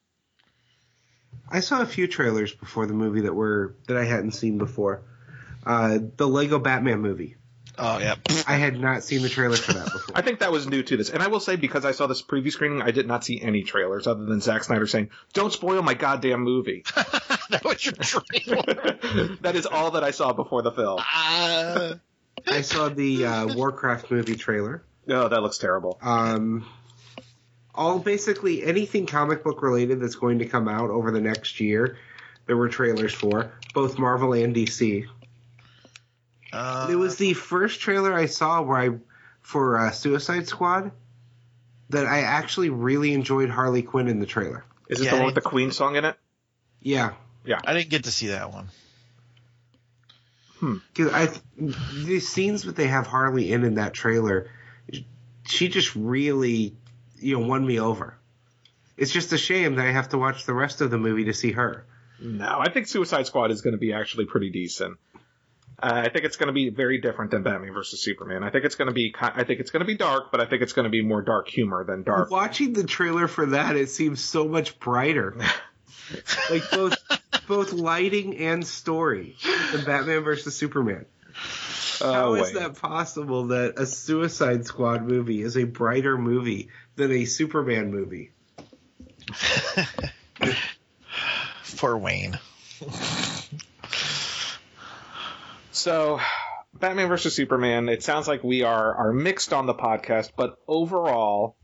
I saw a few trailers before the movie that were that I hadn't seen before. Uh, the Lego Batman movie. Oh yeah. [LAUGHS] I had not seen the trailer for that before. I think that was new to this. And I will say, because I saw this preview screening, I did not see any trailers other than Zack Snyder saying, don't spoil my goddamn movie. [LAUGHS] that was your trailer. [LAUGHS] that is all that I saw before the film. Uh, I saw the uh, Warcraft movie trailer. Oh, that looks terrible. Um, all basically anything comic book related that's going to come out over the next year, there were trailers for both Marvel and DC. Uh, it was the first trailer I saw where I for uh, Suicide Squad that I actually really enjoyed Harley Quinn in the trailer. Is it Yeah, the one with the Queen song in it? Yeah, Yeah. I didn't get to see that one. because I the scenes that they have Harley in in that trailer, she just really you know won me over. It's just a shame that I have to watch the rest of the movie to see her. No, I think Suicide Squad is going to be actually pretty decent. Uh, I think it's going to be very different than Batman versus Superman. I think it's going to be, I think it's going to be dark, but I think it's going to be more dark humor than dark. Watching the trailer for that, it seems so much brighter. [LAUGHS] like both both lighting and story than Batman versus Superman. How Oh, is wait. that possible that a Suicide Squad movie is a brighter movie than a Superman movie? [LAUGHS] For Wayne. [LAUGHS] So, Batman versus Superman. It sounds like we are are mixed on the podcast, but overall,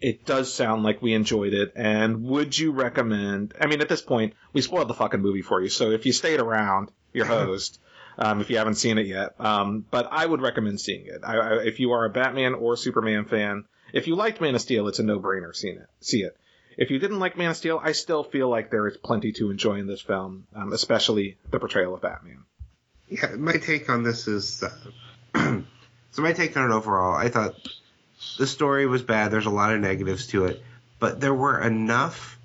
it does sound like we enjoyed it. And would you recommend? I mean, at this point, we spoiled the fucking movie for you. So if you stayed around, you're [LAUGHS] host. Um, if you haven't seen it yet, um, but I would recommend seeing it. I, I, if you are a Batman or Superman fan, if you liked Man of Steel, it's a no-brainer. Seeing it, see it. If you didn't like Man of Steel, I still feel like there is plenty to enjoy in this film, um, especially the portrayal of Batman. Yeah, my take on this is uh, [CLEARS THROAT] so my take on it overall. I thought the story was bad. There's a lot of negatives to it, but there were enough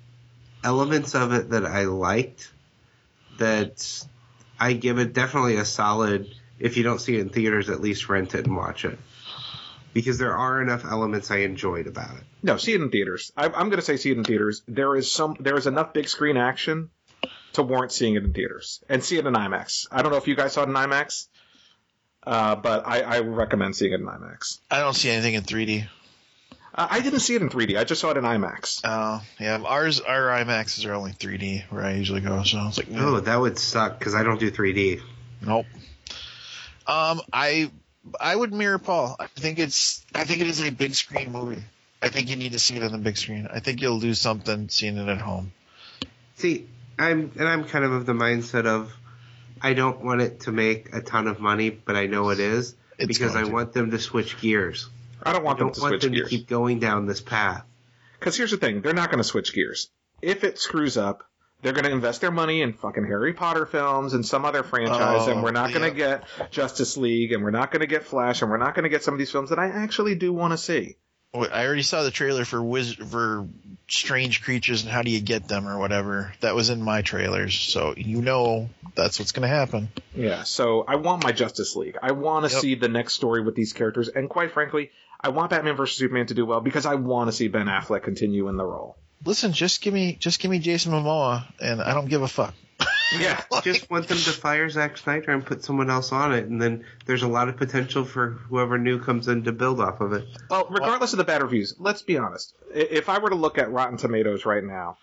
elements of it that I liked that I give it definitely a solid. If you don't see it in theaters, at least rent it and watch it because there are enough elements I enjoyed about it. No, see it in theaters. I, I'm going to say see it in theaters. There is some, there is enough big screen action to warrant seeing it in theaters and see it in IMAX. I don't know if you guys saw it in IMAX, uh, but I, I recommend seeing it in IMAX. I don't see anything in 3D. Uh, I didn't see it in 3D. I just saw it in IMAX. Oh, yeah. Ours, our IMAXs are only 3D where I usually go. So I was like, Oh, that would suck because I don't do 3D. Nope. Um, I I would mirror Paul. I think it's I think it is a big screen movie. I think you need to see it on the big screen. I think you'll lose something seeing it at home. See, I'm and I'm kind of of the mindset of I don't want it to make a ton of money, but I know it is It's because I to. want them to switch gears. I don't want them don't to want switch them gears. to keep going down this path. Because here's the thing, they're not going to switch gears. If it screws up, they're going to invest their money in fucking Harry Potter films and some other franchise, Oh, and we're oh, not going to get Justice League, and we're not going to get Flash, and we're not going to get some of these films that I actually do want to see. I already saw the trailer for Wiz- for strange creatures and how do you get them or whatever. That was in my trailers, so you know that's what's going to happen. Yeah, so I want my Justice League. I want to Yep. see the next story with these characters, and quite frankly, I want Batman vs Superman to do well because I want to see Ben Affleck continue in the role. Listen, just give me just give me Jason Momoa, and I don't give a fuck. [LAUGHS] Yeah, [LAUGHS] Just want them to fire Zack Snyder and put someone else on it, and then there's a lot of potential for whoever new comes in to build off of it. Well, regardless of the bad reviews, let's be honest. If I were to look at Rotten Tomatoes right now,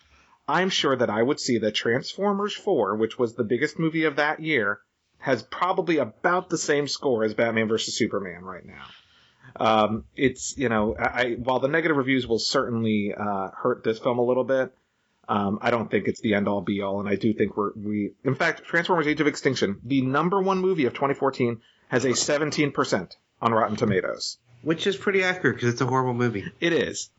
I'm sure that I would see that Transformers 4, which was the biggest movie of that year, has probably about the same score as Batman vs Superman right now. Um, it's you know, I, while the negative reviews will certainly uh, hurt this film a little bit, um, I don't think it's the end all be all, and I do think we're we. In fact, Transformers: Age of Extinction, the number one movie of 2014, has a 17% on Rotten Tomatoes. Which is pretty accurate because it's a horrible movie, It is.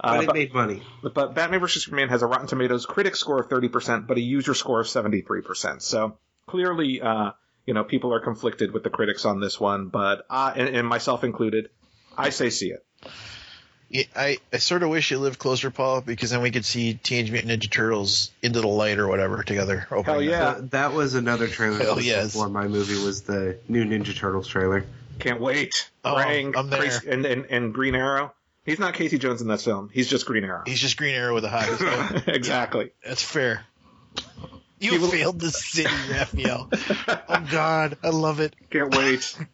but Uh, it but, made money. but Batman vs Superman has a Rotten Tomatoes critic score of 30%, but a user score of 73%. So clearly, uh, you know, people are conflicted with the critics on this one, but I, and, and myself included, I say see it. Yeah, I, I sort of wish you lived closer, Paul, because then we could see Teenage Mutant Ninja Turtles into the light or whatever together. Hell opening yeah. That, that was another trailer Hell that was yes. before my movie was the new Ninja Turtles trailer. Can't wait. Oh, Krang, I'm there. Grace- and, and, and Green Arrow. He's not Casey Jones in this film. He's just Green Arrow. He's just Green Arrow with a high. [LAUGHS] exactly. That's fair. You will- failed the city, [LAUGHS] Raphael. oh God, I love it. Can't wait. [LAUGHS]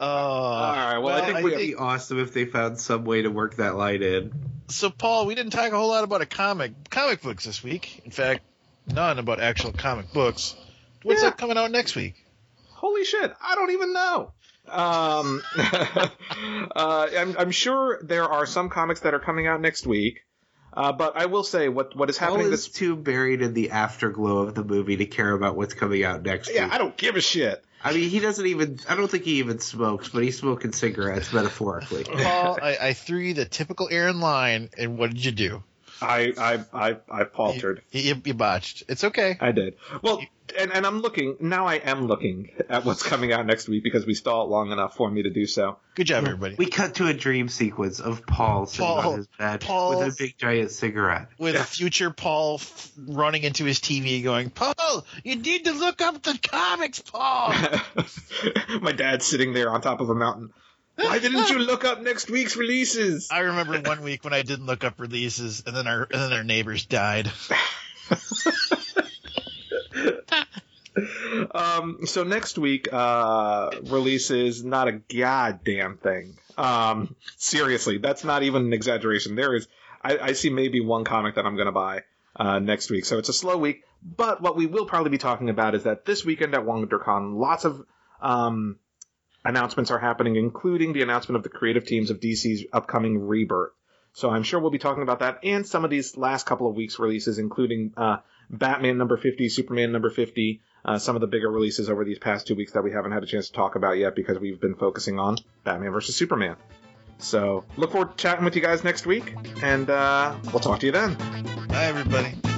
Uh, All right. Well, I think It'd we. be awesome if they found some way to work that line in. so Paul, we didn't talk a whole lot about a comic comic books this week. In fact, none about actual comic books. What's Yeah. that coming out next week? Holy shit! I don't even know. Um, [LAUGHS] uh, I'm, I'm sure there are some comics that are coming out next week. Uh, but I will say what what is Paul happening is this. too buried in the afterglow of the movie to care about what's coming out next Yeah, week. I don't give a shit. I mean, he doesn't even. I don't think he even smokes, but he's smoking cigarettes metaphorically. Paul, I, I threw you the typical Aaron line, and what did you do? I I I, I faltered. You, you botched. It's okay. I did. Well, and, and I'm looking now. I am looking at what's coming out next week because we stalled long enough for me to do so. Good job, everybody. We cut to a dream sequence of Paul sitting Paul- on his bed Paul- with a big giant cigarette. With Yeah. future Paul f- running into his TV, going, "Paul, you need to look up the comics, Paul." [LAUGHS] My dad's sitting there on top of a mountain. Why didn't you look up next week's releases? I remember one week when I didn't look up releases, and then our and then our neighbors died. [LAUGHS] Um, so next week, uh, releases not a goddamn thing. Um, seriously, that's not even an exaggeration. There is, I, I see maybe one comic that I'm going to buy, uh, next week. So it's a slow week, but what we will probably be talking about is that this weekend at WonderCon, lots of, um, announcements are happening, including the announcement of the creative teams of DC's upcoming Rebirth. So I'm sure we'll be talking about that and some of these last couple of weeks releases, including, uh, Batman number 50, Superman number 50, uh, some of the bigger releases over these past two weeks that we haven't had a chance to talk about yet because we've been focusing on Batman versus Superman. So look forward to chatting with you guys next week, and uh, we'll talk to you then. Bye, everybody.